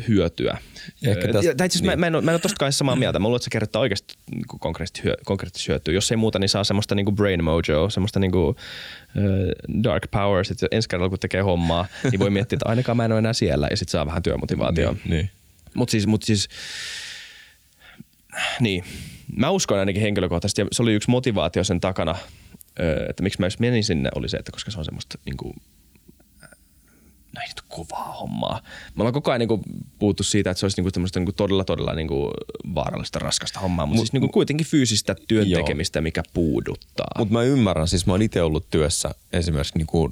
hyötyä. Ehkä Ö, tästä- ja- tai siis niin. mä, mä, en ole, mä en ole tosta kai samaa mieltä. Mä luulen, että se kerrottaa oikeasti niin konkreettista, hyö, konkreettista hyötyä. Jos ei muuta, niin saa semmoista niin kuin brain mojo, semmoista niin kuin, uh, dark power. Sitten ensi kerralla, kun tekee hommaa, niin voi miettiä, että ainakaan mä en ole enää siellä. Ja sitten saa vähän työmotivaatiota. Niin. Mutta siis, mut siis, niin. Mä uskon ainakin henkilökohtaisesti, ja se oli yksi motivaatio sen takana, että miksi mä menin sinne, oli se, että koska se on semmoista niinku, no ei nyt kovaa hommaa. Me ollaan koko ajan niinku puhuttu siitä, että se olisi niinku tämmöistä niinku todella, todella niinku vaarallista, raskasta hommaa, mutta siis niinku kuitenkin fyysistä työn Joo. tekemistä, mikä puuduttaa. Mutta mä ymmärrän, siis mä oon itse ollut työssä esimerkiksi niinku,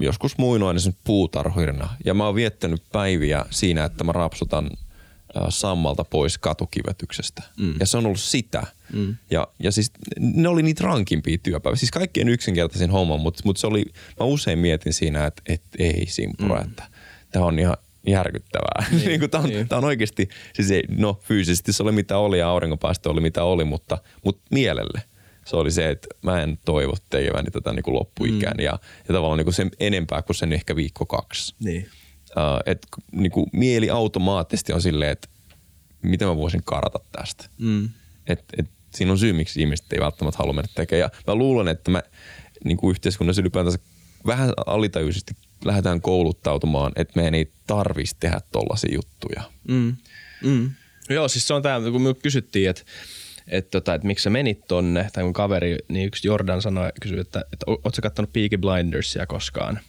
joskus muinoin esimerkiksi puutarhurina. Ja mä oon viettänyt päiviä siinä, että mä rapsutan äh, sammalta pois katukivetyksestä. Mm. Ja se on ollut sitä. Mm. Ja, ja siis ne oli niitä rankimpia työpäiviä. Siis kaikkien yksinkertaisin homma, mutta mut se oli, mä usein mietin siinä, että et, ei simpura, mm. että tämä on ihan järkyttävää. Niin, niin kuin tää, on, niin. on oikeasti, siis ei, no fyysisesti se oli mitä oli ja auringonpaisto oli mitä oli, mutta, mutta mielelle se oli se, että mä en toivo tekeväni tätä niin kuin loppuikään mm. ja, ja tavallaan niin kuin sen enempää kuin sen ehkä viikko kaksi. Niin. Uh, et, niin kuin mieli automaattisesti on silleen, että miten mä voisin karata tästä. Mm. Et, et, siinä on syy, miksi ihmiset ei välttämättä halua mennä tekemään. Ja mä luulen, että me niin kuin yhteiskunnassa ylipäätänsä vähän alitajuisesti lähdetään kouluttautumaan, että meidän ei tarvitsisi tehdä tollaisia juttuja. Mm. Mm. Joo, siis se on tämä, kun me kysyttiin, että että, tota, että miksi sä menit tonne, tai mun kaveri, niin yksi Jordan sanoi, kysyi, että, että ootko sä kattonut Peaky Blindersia koskaan?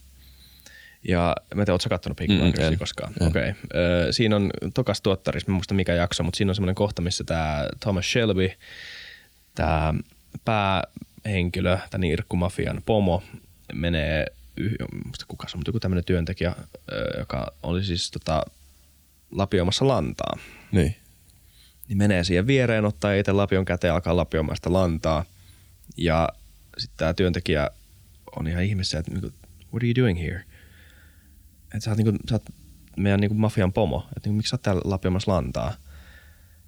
Ja mä tiedän, ootko sä kattonut Peaky Mm, Blindersia en. koskaan? En. Okei. Okay. Siinä on tokas tuottarissa, mä en muista mikä jakso, mutta siinä on semmoinen kohta, missä tämä Thomas Shelby, tämä päähenkilö, tämän Irkku-mafian pomo, menee, muista kuka se on, mutta joku tämmöinen työntekijä, ö, joka oli siis tota, lapioimassa lantaa. Niin. Niin menee siihen viereen, ottaa itse lapion käteen alkaa lapioimaan sitä lantaa. Ja sitten tämä työntekijä on ihan ihmeessä, että what are you doing here? Että sä oot, niinku, sä oot meidän niinku mafian pomo, että niinku, miksi sä oot täällä lapioimassa lantaa?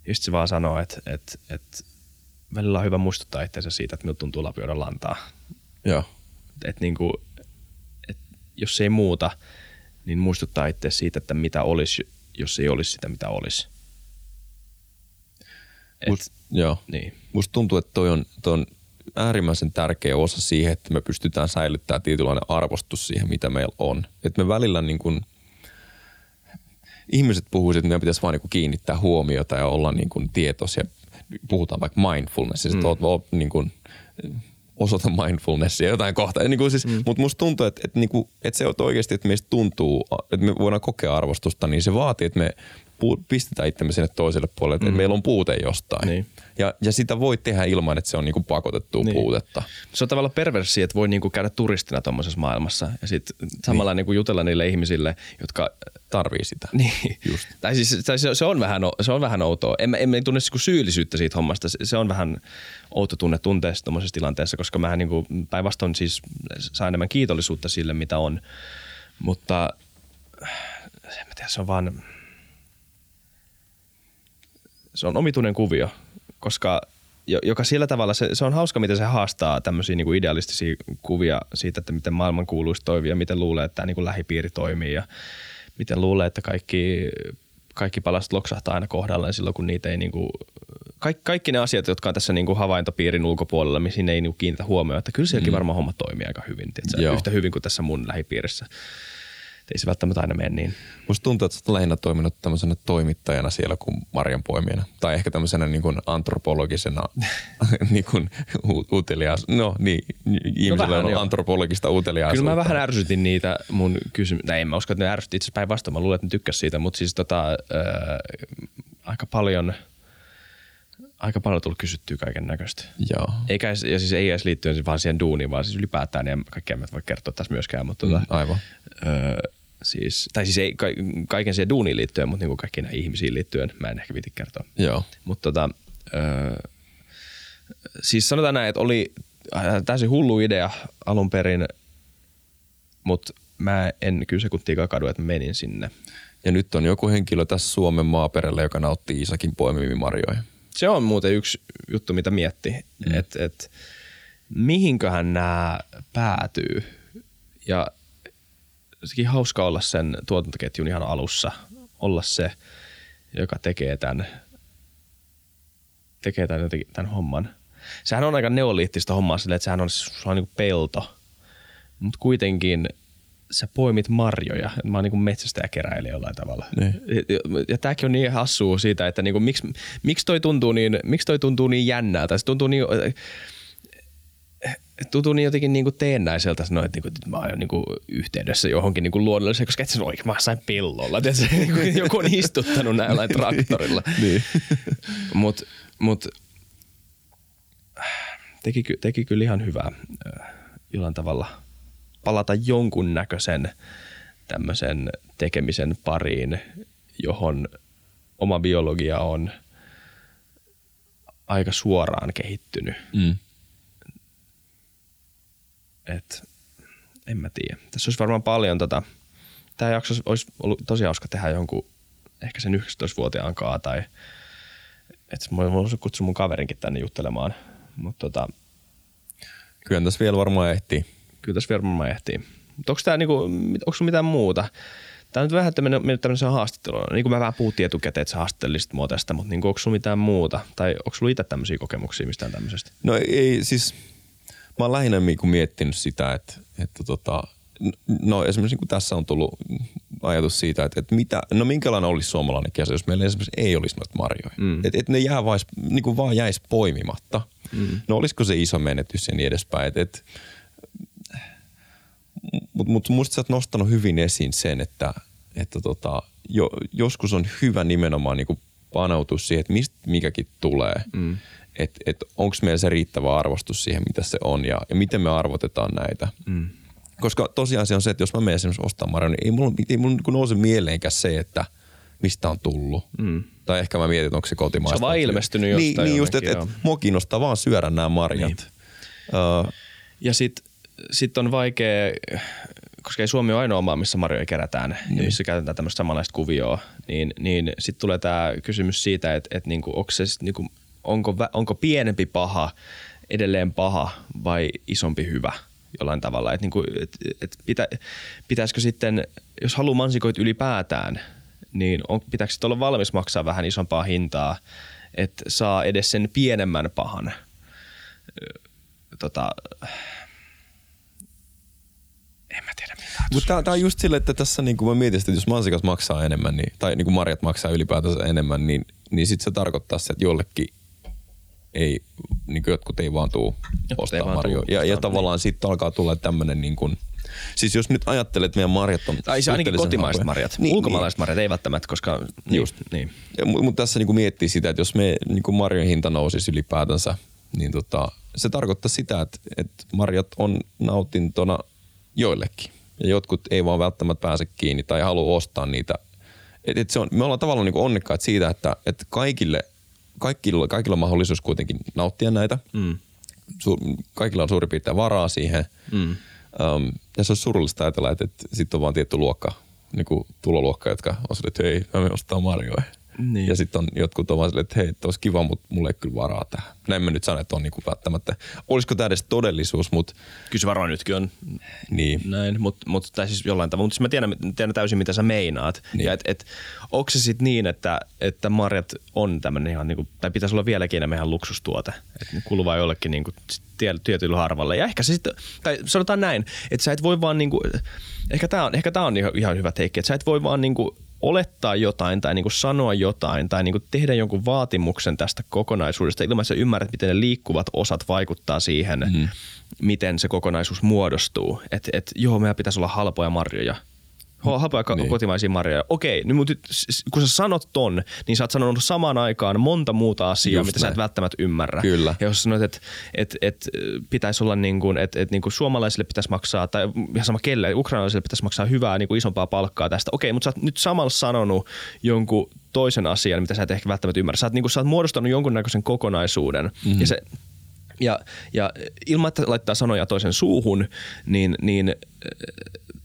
Ja sitten se vaan sanoo, että, että, että välillä on hyvä muistuttaa itseensä siitä, että miltä tuntuu lapioida lantaa. Joo. Että niinku, et jos ei muuta, niin muistuttaa itse siitä, että mitä olisi, jos ei olisi sitä, mitä olisi. Et, Must, joo. niin. Musta tuntuu, että toi on, toi on äärimmäisen tärkeä osa siihen, että me pystytään säilyttämään tietynlainen arvostus siihen, mitä meillä on. Että me välillä niin kuin, ihmiset puhuisivat, että meidän pitäisi vaan niin kuin kiinnittää huomiota ja olla niin kuin tietoisia. Puhutaan vaikka mindfulnessista, mm. oot, oot niin kuin, osoita mindfulnessia jotain kohtaa. Niin kuin siis, mm. Mutta musta tuntuu, että, että, niin kuin, että se on oikeasti, että meistä tuntuu, että me voidaan kokea arvostusta, niin se vaatii, että me pistetään itsemme sinne toiselle puolelle, että, mm. että meillä on puute jostain. Niin. Ja, ja sitä voi tehdä ilman, että se on niinku pakotettua Niin. niin. puutetta. Se on tavallaan perversi, että voi niinku käydä turistina tuommoisessa maailmassa ja sitten samalla niinku jutella niille ihmisille, jotka Tarvii sitä. Niin. Just. Tai siis tai se, se, on vähän, se on vähän outoa. En, en, mä tunne niinku syyllisyyttä siitä hommasta. Se, se on vähän outo tunne tuntea sitä tuommoisessa tilanteessa, koska mä niinku, päinvastoin siis saa enemmän kiitollisuutta sille, mitä on. Mutta en mä tiedä, se on vaan, se on omituinen kuvio, koska jo- joka sillä tavalla, se, se on hauska, miten se haastaa tämmöisiä niin kuin idealistisia kuvia siitä, että miten maailman kuuluisi toimia miten luulee, että tämä niin kuin lähipiiri toimii ja miten luulee, että kaikki, kaikki palaset loksahtaa aina kohdalleen silloin, kun niitä ei niin kuin, kaikki, kaikki ne asiat, jotka on tässä niin kuin havaintopiirin ulkopuolella, mihin ei niin kuin kiinnitä huomioon, että kyllä sielläkin mm. varmaan homma toimii aika hyvin? Joo. yhtä hyvin kuin tässä mun lähipiirissä. Ei se välttämättä aina mene niin. Musta tuntuu, että sä oot lähinnä toiminut tämmöisenä toimittajana siellä kuin marjanpoimijana. Tai ehkä tämmöisenä niin kuin antropologisena niin kuin uteliaas. No niin, ihmisellä vähän, on joo. antropologista uteliaisuutta. Kyllä mä vähän ärsytin niitä mun kysymyksiä. En mä usko, että ne ärsytti itse asiassa päinvastoin. Mä luulen, että ne tykkäs siitä, mutta siis tota, ää, aika paljon, aika paljon tullut kysyttyä kaiken näköistä. Joo. Eikä, ja siis ei edes liittyen siis vaan siihen duuniin, vaan siis ylipäätään, ja kaikkea mä voi kertoa tässä myöskään, mutta tota, Mm, aivan. öö, siis, tai siis ei ka- kaiken siihen duuniin liittyen, mutta niin kaikkiin näihin ihmisiin liittyen mä en ehkä viiti kertoa. Joo. Mutta tota, öö, siis sanotaan näin, että oli äh, täysin hullu idea alun perin, mutta mä en kyllä sekuntiikaan kadu, että menin sinne. Ja nyt on joku henkilö tässä Suomen maaperällä, joka nauttii Isakin poimimia marjoja. Se on muuten yksi juttu, mitä mietti, mm. että et, mihinköhän nämä päätyy. Ja sekin hauska olla sen tuotantoketjun ihan alussa, olla se, joka tekee tämän, tekee tämän, tämän homman. Sehän on aika neoliittista hommaa silleen, että sehän on, sulla on niin pelto, mutta kuitenkin sä poimit marjoja. Mä oon niin kuin metsästäjäkeräilijä jollain tavalla. Niin. Ja, ja tääkin on niin hassua siitä, että niinku, miksi, miksi, toi tuntuu niin, miksi toi tuntuu niin jännältä. Se tuntuu niin, tuntuu niin jotenkin niin kuin teennäiseltä sanoa, että, niin kuin, että mä oon niin kuin yhteydessä johonkin niin kuin luonnolliseen, koska et sä oikein, mä jossain pellolla. Tiedätkö? Niin kuin joku on istuttanut näin jollain traktorilla. Niin. Mut, mut teki, teki kyllä ihan hyvää äh, jollain tavalla palata jonkun näköisen tämmöisen tekemisen pariin, johon oma biologia on aika suoraan kehittynyt. Mm. Et, en mä tiedä. Tässä olisi varmaan paljon tota, tämä jakso olisi ollut tosi hauska tehdä jonkun, ehkä sen 11-vuotiaan kaa tai että mä voisin kutsua mun kaverinkin tänne juttelemaan. Mutta tota, Kyllä tässä vielä varmaan ehtii. kyllä tässä varmaan ehtii. Mutta onko tää niinku, onko mitään muuta? Tämä on nyt vähän tämmöinen, mennyt tämmöisen haastattelun. Niin kuin mä vähän puhuttiin etukäteen, että sä haastattelisit mua tästä, mutta niin onko sulla mitään muuta? Tai onko sulla itse tämmöisiä kokemuksia mistään tämmöisestä? No ei siis, mä oon lähinnä niinku miettinyt sitä, että, että tota, no esimerkiksi kun tässä on tullut ajatus siitä, että, että mitä, no minkälainen olisi suomalainen kesä, jos meillä esimerkiksi ei olisi noita marjoja. Mm. Että, että ne jää vais, niin kuin vaan jäisi poimimatta. Mm. No olisiko se iso menetys ja niin edespäin. Että, että, mutta mut musta sä oot nostanut hyvin esiin sen, että, että tota, jo, joskus on hyvä nimenomaan niin paneutua siihen, että mistä mikäkin tulee. Mm. Että et, onko meillä se riittävä arvostus siihen, mitä se on ja, ja miten me arvotetaan näitä. Mm. Koska tosiasia on se, että jos mä menen esimerkiksi ostamaan marjoja, niin ei mulla, ei mulla niin nouse mieleenkään se, että mistä on tullut. Mm. Tai ehkä mä mietin, onko se kotimaista. Se on vaan ilmestynyt jostain Niin, niin just, että et, mua kiinnostaa vaan syödä nämä marjat. Niin. Uh, ja sitten sit on vaikea, koska ei Suomi ole ainoa maa, missä marjoja kerätään niin. ja missä käytetään tämmöistä samanlaista kuvioa, niin, niin sitten tulee tämä kysymys siitä, että, että niinku, onko, se, niinku, onko, onko pienempi paha edelleen paha vai isompi hyvä – jollain tavalla. Että niinku, et, et pitä, pitäisikö sitten, jos haluaa mansikoita ylipäätään, niin on, pitääkö sitten olla valmis maksaa vähän isompaa hintaa, että saa edes sen pienemmän pahan. Tota, en mä tiedä mitä. Mutta tämä on just sille, että tässä niin kuin mä mietin, että jos mansikas maksaa enemmän, niin, tai niin kuin marjat maksaa ylipäätänsä enemmän, niin, niin sitten se tarkoittaa se, että jollekin ei, niin kuin jotkut ei vaan tuu ostaa marjoja. Ja, ja tavallaan niin. sitten alkaa tulla tämmöinen niin kuin, Siis jos nyt ajattelet, että meidän marjat on... Tai se ainakin kotimaiset marjat. Niin, Ulkomaalaiset niin. marjat ei välttämättä, koska... Niin, Just. Niin. Mutta mut tässä niinku miettii sitä, että jos me niinku marjojen hinta nousisi ylipäätänsä, niin tota, se tarkoittaa sitä, että, että marjat on nautintona joillekin. Ja jotkut ei vaan välttämättä pääse kiinni tai halua ostaa niitä. Et, et se on, me ollaan tavallaan niinku onnekkaat siitä, että, että kaikille kaikilla, kaikilla on mahdollisuus kuitenkin nauttia näitä. Mm. Su, kaikilla on suurin piirtein varaa siihen. Mm. Um, ja se on surullista ajatella, että, että sitten on vaan tietty luokka, niin kuin tuloluokka, jotka on sille, että hei, mä ostaa marjoja. Niin. Ja sitten on jotkut ovat silleen, että hei, että olisi kiva, mutta mulle ei kyllä varaa tähän. Näin mä nyt sanon, että on niinku välttämättä. Olisiko tämä edes todellisuus, mutta... Kyllä se varmaan nytkin on niin. näin, mutta mut, tai siis jollain tavalla. Mutta siis mä tiedän, tiedän täysin, mitä sä meinaat. Niin. Ja et, et, onko se sitten niin, että, että marjat on tämmöinen ihan, niinku, tai pitäisi olla vieläkin enemmän ihan luksustuote. Että kuuluu jollekin niinku, tietyllä harvalle. Ja ehkä se sitten, tai sanotaan näin, että sä et voi vaan niinku, ehkä tämä on, ehkä tää on ihan, ihan hyvä teikki, että sä et voi vaan niinku olettaa jotain tai niin kuin sanoa jotain tai niin kuin tehdä jonkun vaatimuksen tästä kokonaisuudesta ilman, että sä ymmärrät, miten ne liikkuvat osat vaikuttaa siihen, mm. miten se kokonaisuus muodostuu. Että et, joo, meidän pitäisi olla halpoja marjoja – hapoja niin. kotimaisia marjoja. Okei, niin mutta kun sä sanot ton, niin sä oot sanonut samaan aikaan monta muuta asiaa, Just mitä näin. sä et välttämättä ymmärrä. Kyllä. Ja jos sanoit, että et, et, pitäisi olla niin kuin, että et, niin kuin suomalaisille pitäisi maksaa, tai ihan sama kelle, ukrainalaisille pitäisi maksaa hyvää niin kuin isompaa palkkaa tästä. Okei, mutta sä oot nyt samalla sanonut jonkun toisen asian, mitä sä et ehkä välttämättä ymmärrä. Sä oot, niin kuin, sä oot muodostanut jonkunnäköisen kokonaisuuden, mm-hmm. ja se ja, ja ilman, että laittaa sanoja toisen suuhun, niin, niin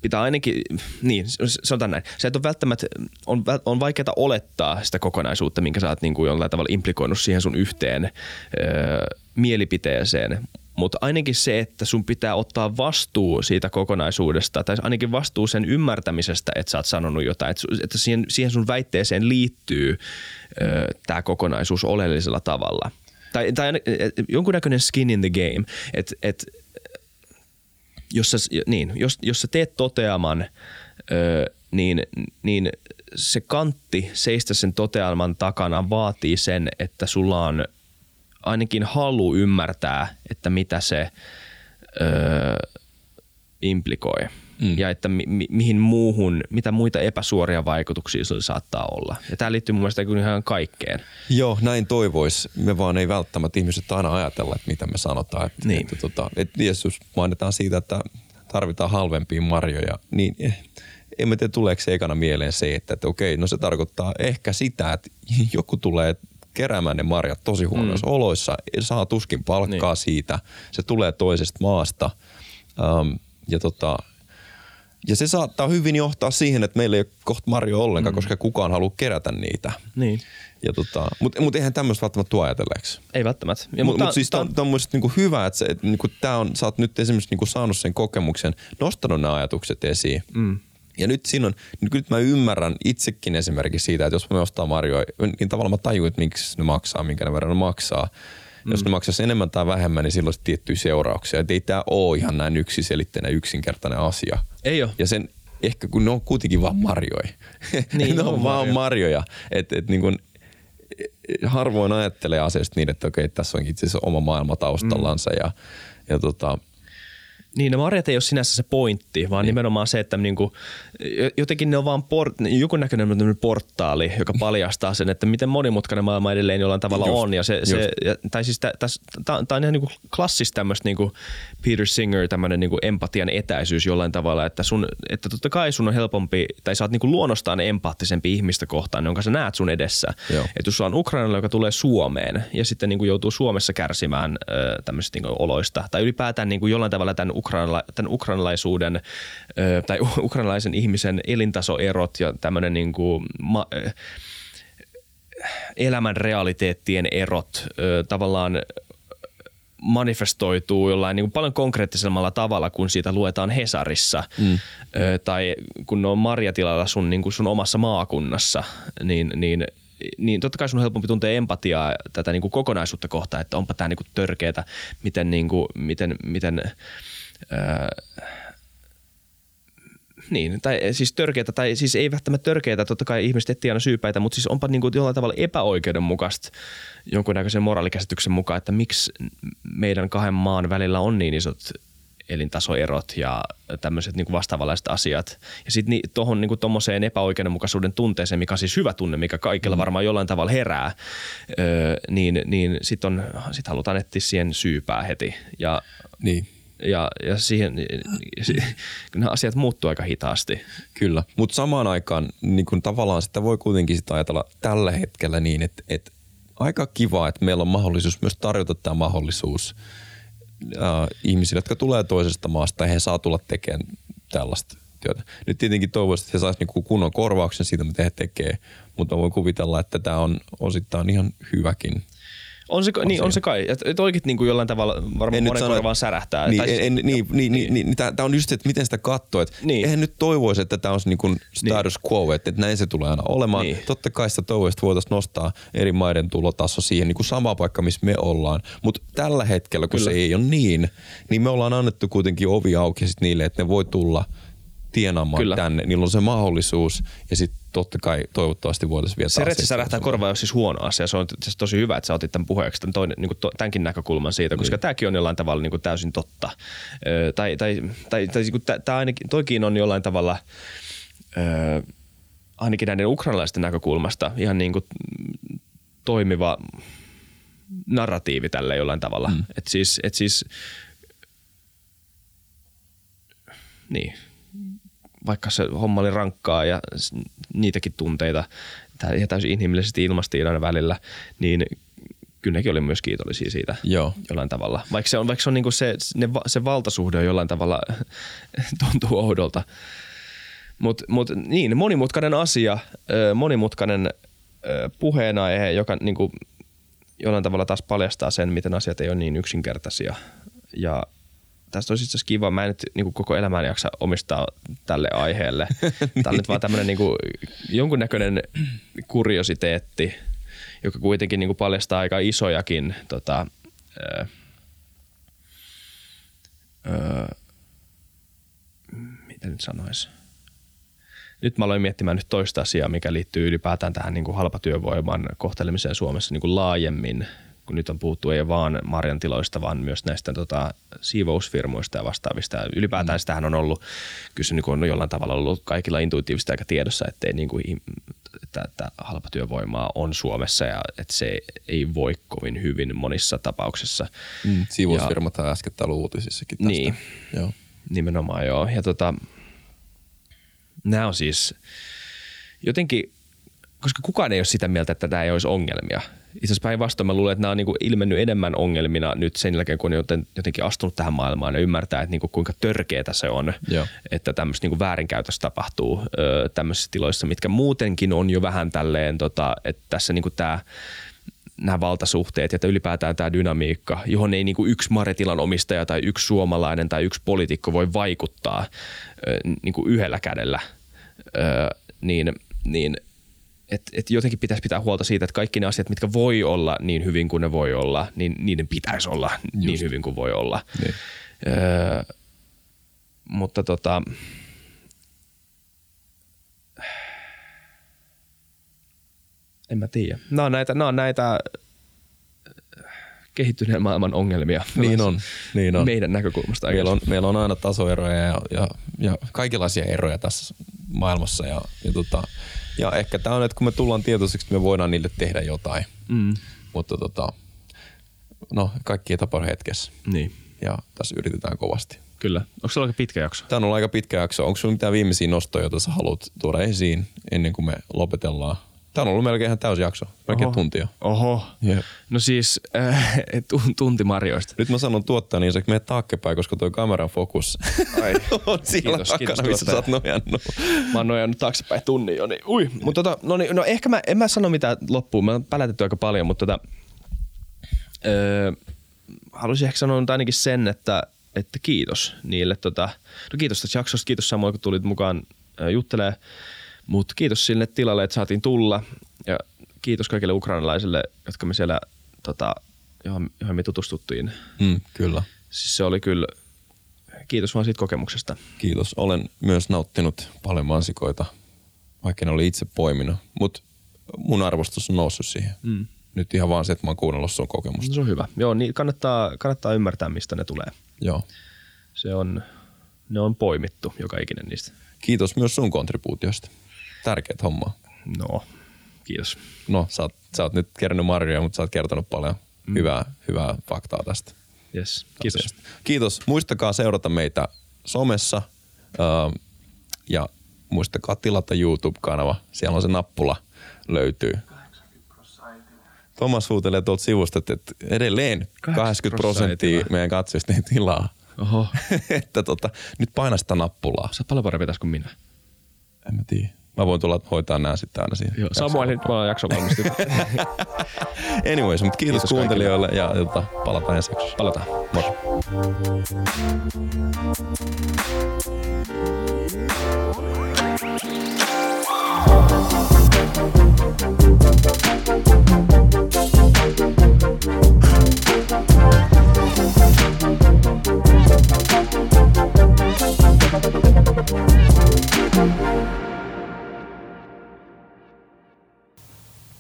pitää ainakin, niin sanotaan näin, se, on välttämättä, on, on vaikeaa olettaa sitä kokonaisuutta, minkä sä oot niin kuin jollain tavalla implikoinut siihen sun yhteen öö, mielipiteeseen, mutta ainakin se, että sun pitää ottaa vastuu siitä kokonaisuudesta, tai ainakin vastuu sen ymmärtämisestä, että sä oot sanonut jotain, että, siihen, siihen sun väitteeseen liittyy tämä kokonaisuus oleellisella tavalla. Tai, tai jonkunnäköinen skin in the game, että et, jos sä, niin, jos, jos sä teet toteaman, ö, niin, niin se kantti seistä sen toteaman takana vaatii sen, että sulla on ainakin halu ymmärtää, että mitä se ö, implikoi mm. ja että mi- mi- mihin muuhun, mitä muita epäsuoria vaikutuksia sillä saattaa olla. Ja tämä liittyy mun mielestä ihan kaikkeen. Joo, näin toivois. Me vaan ei välttämättä ihmiset aina ajatella, että mitä me sanotaan. Että, niin. että, tota, että jos mainitaan siitä, että tarvitaan halvempia marjoja, niin eh, en mä tiedä tuleeko se ekana mieleen se, että, että okei, no se tarkoittaa ehkä sitä, että joku tulee keräämään ne marjat tosi huonoissa mm. oloissa, saa tuskin palkkaa niin. siitä, se tulee toisesta maasta. Um, ja tota, ja se saattaa hyvin johtaa siihen, että meillä ei ole kohta marjo ollenkaan, mm. koska kukaan haluaa kerätä niitä. Niin. Ja tota, mutta mut eihän tämmöistä välttämättä tuo ajatelleeksi. Ei välttämättä. Mutta mut, mut siis tämä on, on niinku hyvä, että, se, että niinku tää on, sä oot nyt esimerkiksi niinku saanut sen kokemuksen, nostanut nämä ajatukset esiin. Mm. Ja nyt siinä on, nyt mä ymmärrän itsekin esimerkiksi siitä, että jos mä ostaa marjoja, niin tavallaan mä tajun, että miksi ne maksaa, minkä ne verran ne maksaa. Mm. Jos ne maksaisi enemmän tai vähemmän, niin silloin olisi tiettyjä seurauksia. Että ei tämä ole ihan näin yksiselitteinen yksinkertainen asia. Ei ole. Ja sen ehkä kun ne on kuitenkin vaan marjoja. Niin, ne on, on vaan marjoja. marjoja. Että et niin kuin, harvoin ajattelee asiasta niin, että okei, tässä onkin itse asiassa oma maailma taustallansa ja, ja tota, Niin, ne marjat ei ole sinänsä se pointti, vaan niin. nimenomaan se, että niinku, jotenkin ne on vaan port, joku näköinen tämmöinen portaali, joka paljastaa sen, että miten monimutkainen maailma edelleen jollain tavalla Just, on. Ja se, se, ja, tai siis tämä on ihan niinku klassista tämmöistä niinku Peter Singer, tämmöinen niinku empatian etäisyys jollain tavalla, että, sun, että totta kai sun on helpompi, tai sä oot niinku luonnostaan empaattisempi ihmistä kohtaan, jonka sä näet sun edessä. Että jos sulla on Ukrainalla, joka tulee Suomeen ja sitten niin kuin joutuu Suomessa kärsimään ö, tämmöisistä niin oloista, tai ylipäätään niin kuin jollain tavalla tämän, ukrainala, tämän ukrainalaisuuden ö, tai ukrainalaisen ihmisen elintasoerot ja tämmöinen niin kuin ma, elämän realiteettien erot ö, tavallaan manifestoituu jollain niin kuin paljon konkreettisemmalla tavalla, kun siitä luetaan Hesarissa. Mm. Ö, tai kun ne on marjatilalla sun, niin kuin sun omassa maakunnassa, niin, niin niin totta kai sun on helpompi tuntea empatiaa tätä niin kuin kokonaisuutta kohtaan, että onpa tämä niin kuin törkeätä, miten, niin kuin, miten, miten ää, niin, tai siis törkeätä, tai siis ei välttämättä törkeätä, totta kai ihmiset etsii aina syypäitä, mutta siis onpa niin kuin jollain tavalla epäoikeudenmukaista jonkunnäköisen moraalikäsityksen mukaan, että miksi meidän kahden maan välillä on niin isot elintasoerot ja tämmöiset niin vastaavanlaiset asiat. Ja sitten ni, tuohon niin tuommoiseen epäoikeudenmukaisuuden tunteeseen, mikä on siis hyvä tunne, mikä kaikilla mm. varmaan jollain tavalla herää, öö, niin, niin sitten sit halutaan etsiä siihen syypää heti. Ja, niin. Ja, ja siihen, nämä asiat muuttuu aika hitaasti. Kyllä, mutta samaan aikaan niin kun tavallaan sitä voi kuitenkin sitä ajatella tällä hetkellä niin, että, että aika kiva, että meillä on mahdollisuus myös tarjota tämä mahdollisuus äh, ihmisille, jotka tulee toisesta maasta ja he saa tulla tekemään tällaista työtä. Nyt tietenkin toivoisin, että he saisivat niinku kunnon korvauksen siitä, mitä he tekee, mutta voin kuvitella, että tämä on osittain ihan hyväkin. On se, niin, on se kai. Että et oikein niin kuin jollain tavalla varmaan En monen sano, korvaan särähtää. Niin, Tai en, siis- en, niin, niin, niin, niin, niin, tämä on just se, että miten sitä katsoo. Että Niin. Eihän nyt toivoisi, että tämä olisi niin kuin status quo, että, että näin se tulee aina olemaan. Niin. Totta kai sitä toivoisi, että voitaisiin nostaa eri maiden tulotaso siihen niin kuin sama paikka, missä me ollaan. Mutta tällä hetkellä, kun Kyllä. se ei ole niin, niin me ollaan annettu kuitenkin ovi auki sit niille, että ne voi tulla tienaamaan Kyllä. tänne. Niillä on se mahdollisuus ja sitten totta kai toivottavasti voitaisiin vielä se retsi särähtää korvaan on siis huono asia. Se on siis tosi hyvä, että sä otit tämän puheeksi, tämän, toinen, niin kuin tämänkin näkökulman siitä, koska niin. tämäkin on jollain tavalla niin kuin täysin totta. Ö, tai tai, tai, tai niin tämä ainakin, toikin on jollain tavalla ö, ainakin näiden ukrainalaisten näkökulmasta ihan niin kuin toimiva narratiivi tälle jollain tavalla. Mm. Et siis, et siis, niin, vaikka se homma oli rankkaa ja niitäkin tunteita ja täysin inhimillisesti ilmastiin aina välillä, niin kyllä nekin oli myös kiitollisia siitä Joo. jollain tavalla. Vaikka se on, vaikka se, on niinku se, ne, se valtasuhde on jollain tavalla tuntuu oudolta. Mutta mut, niin, monimutkainen asia, monimutkainen puheenaihe, joka niinku, jollain tavalla taas paljastaa sen, miten asiat ei ole niin yksinkertaisia. Ja tästä olisi itse kiva. Mä en nyt niin koko elämään jaksa omistaa tälle aiheelle. Tämä on nyt vaan tämmöinen niin jonkunnäköinen kuriositeetti, joka kuitenkin niin paljastaa aika isojakin tota, ö, ö, mitä nyt sanoisi? Nyt mä aloin miettimään nyt toista asiaa, mikä liittyy ylipäätään tähän niin kuin halpatyövoiman kohtelemiseen Suomessa niin kuin laajemmin, kun nyt on puhuttu ei vaan marjantiloista, vaan myös näistä tota, siivousfirmoista ja vastaavista. Ylipäätään sitähän on ollut, kyllä se niin on jollain tavalla ollut kaikilla intuitiivisesti aika tiedossa, ettei niin kuin, että, että halpatyövoimaa on Suomessa ja että se ei voi kovin hyvin monissa tapauksissa. Mm, Siivousfirmat on äsken uutisissakin tästä. Niin. Joo. Nimenomaan joo. Ja tota, nämä on siis jotenkin, koska kukaan ei ole sitä mieltä, että tämä ei olisi ongelmia. Itse asiassa päinvastoin mä luulen, että nämä on niinku ilmennyt enemmän ongelmina nyt sen jälkeen, kun on joten- jotenkin astunut tähän maailmaan ja ymmärtää, että niinku kuinka törkeätä se on, Joo. että tämmöistä niinku väärinkäytöstä tapahtuu ö, tämmöisissä tiloissa, mitkä muutenkin on jo vähän tälleen, tota, että tässä niinku tämä nämä valtasuhteet ja että ylipäätään tämä dynamiikka, johon ei niin kuin yksi maretilan omistaja tai yksi suomalainen tai yksi poliitikko voi vaikuttaa ö, niin kuin yhdellä kädellä, ö, niin, niin että et jotenkin pitäisi pitää huolta siitä, että kaikki ne asiat, mitkä voi olla niin hyvin kuin ne voi olla, niin niiden pitäisi olla niin Just. niin hyvin kuin voi olla. Niin. Öö, mutta tota, en mä tiedä. Nämä on näitä, nämä on näitä äh, kehittyneen maailman ongelmia. Niin on, niin on. Meidän näkökulmasta. Meillä on, meillä on aina tasoeroja ja, ja, ja kaikenlaisia eroja tässä maailmassa. Ja, ja tota, ja ehkä tämä on, että kun me tullaan tietoisiksi, me voidaan niille tehdä jotain. Mm. Mutta tota, no, kaikki ei tapahdu hetkessä. Niin, Ja tässä yritetään kovasti. kyllä. Onko se aika pitkä jakso? Tämä on ollut aika pitkä jakso. Onko sinulla mitään viimeisiä nostoja, joita sä haluat tuoda esiin ennen kuin me lopetellaan? Tämä on ollut melkein ihan täysi jakso. Melkein Oho. tunti jo. Oho. Jep. No siis äh, tun- tunti Marjoista. Nyt mä sanon tuottaa niin, että mene taakkepäin, koska tuo kameran fokus Ai. on siellä Kiitos, takana, kiitos missä sä oot nojannut. Mä oon nojannut taaksepäin tunnin jo, niin ui. Mutta tota, no, niin, no ehkä mä, en mä sano mitään loppuun. Mä oon pälätetty aika paljon, mutta tota, öö, haluaisin ehkä sanoa nyt ainakin sen, että, että kiitos niille. Tota, no kiitos tästä jaksosta, kiitos samoin kun tulit mukaan juttelee. Mutta kiitos sinne tilalle, että saatiin tulla. Ja kiitos kaikille ukrainalaisille, jotka me siellä, tota, johon, johon me tutustuttiin. Mm, kyllä. Siis se oli kyllä, kiitos vaan siitä kokemuksesta. Kiitos. Olen myös nauttinut paljon mansikoita, vaikka en ole itse poiminut. Mutta mun arvostus on noussut siihen. Mm. Nyt ihan vaan se, että mä oon kuunnellut sun kokemusta. No, se on hyvä. Joo, niin kannattaa, kannattaa ymmärtää, mistä ne tulee. Joo. Se on, ne on poimittu, joka ikinen niistä. Kiitos myös sun kontribuutiosta. Tärkeät hommaa. No, kiitos. No, sä oot, sä oot nyt kerännyt marjoja, mutta sä oot kertonut paljon mm. hyvää, hyvää faktaa tästä. Yes, kiitos. asiasta. Kiitos. Muistakaa seurata meitä somessa öö, ja muistakaa tilata YouTube-kanava. Siellä on se nappula löytyy. Thomas huutelee tuolta sivusta, että edelleen 80 prosenttia meidän katsojista ei tilaa. Oho, että tota, nyt paina sitä nappulaa. sä paljon parempi tässä kuin minä. En mä tiedä. Mä voin tulla hoitaa nämä sitten aina siinä. Joo, Samuel, nyt mä jakso valmistu. Anyways, mutta kiitos, Kiitos kuuntelijoille ja tota, palataan ensi jaksossa. Palataan. Moro.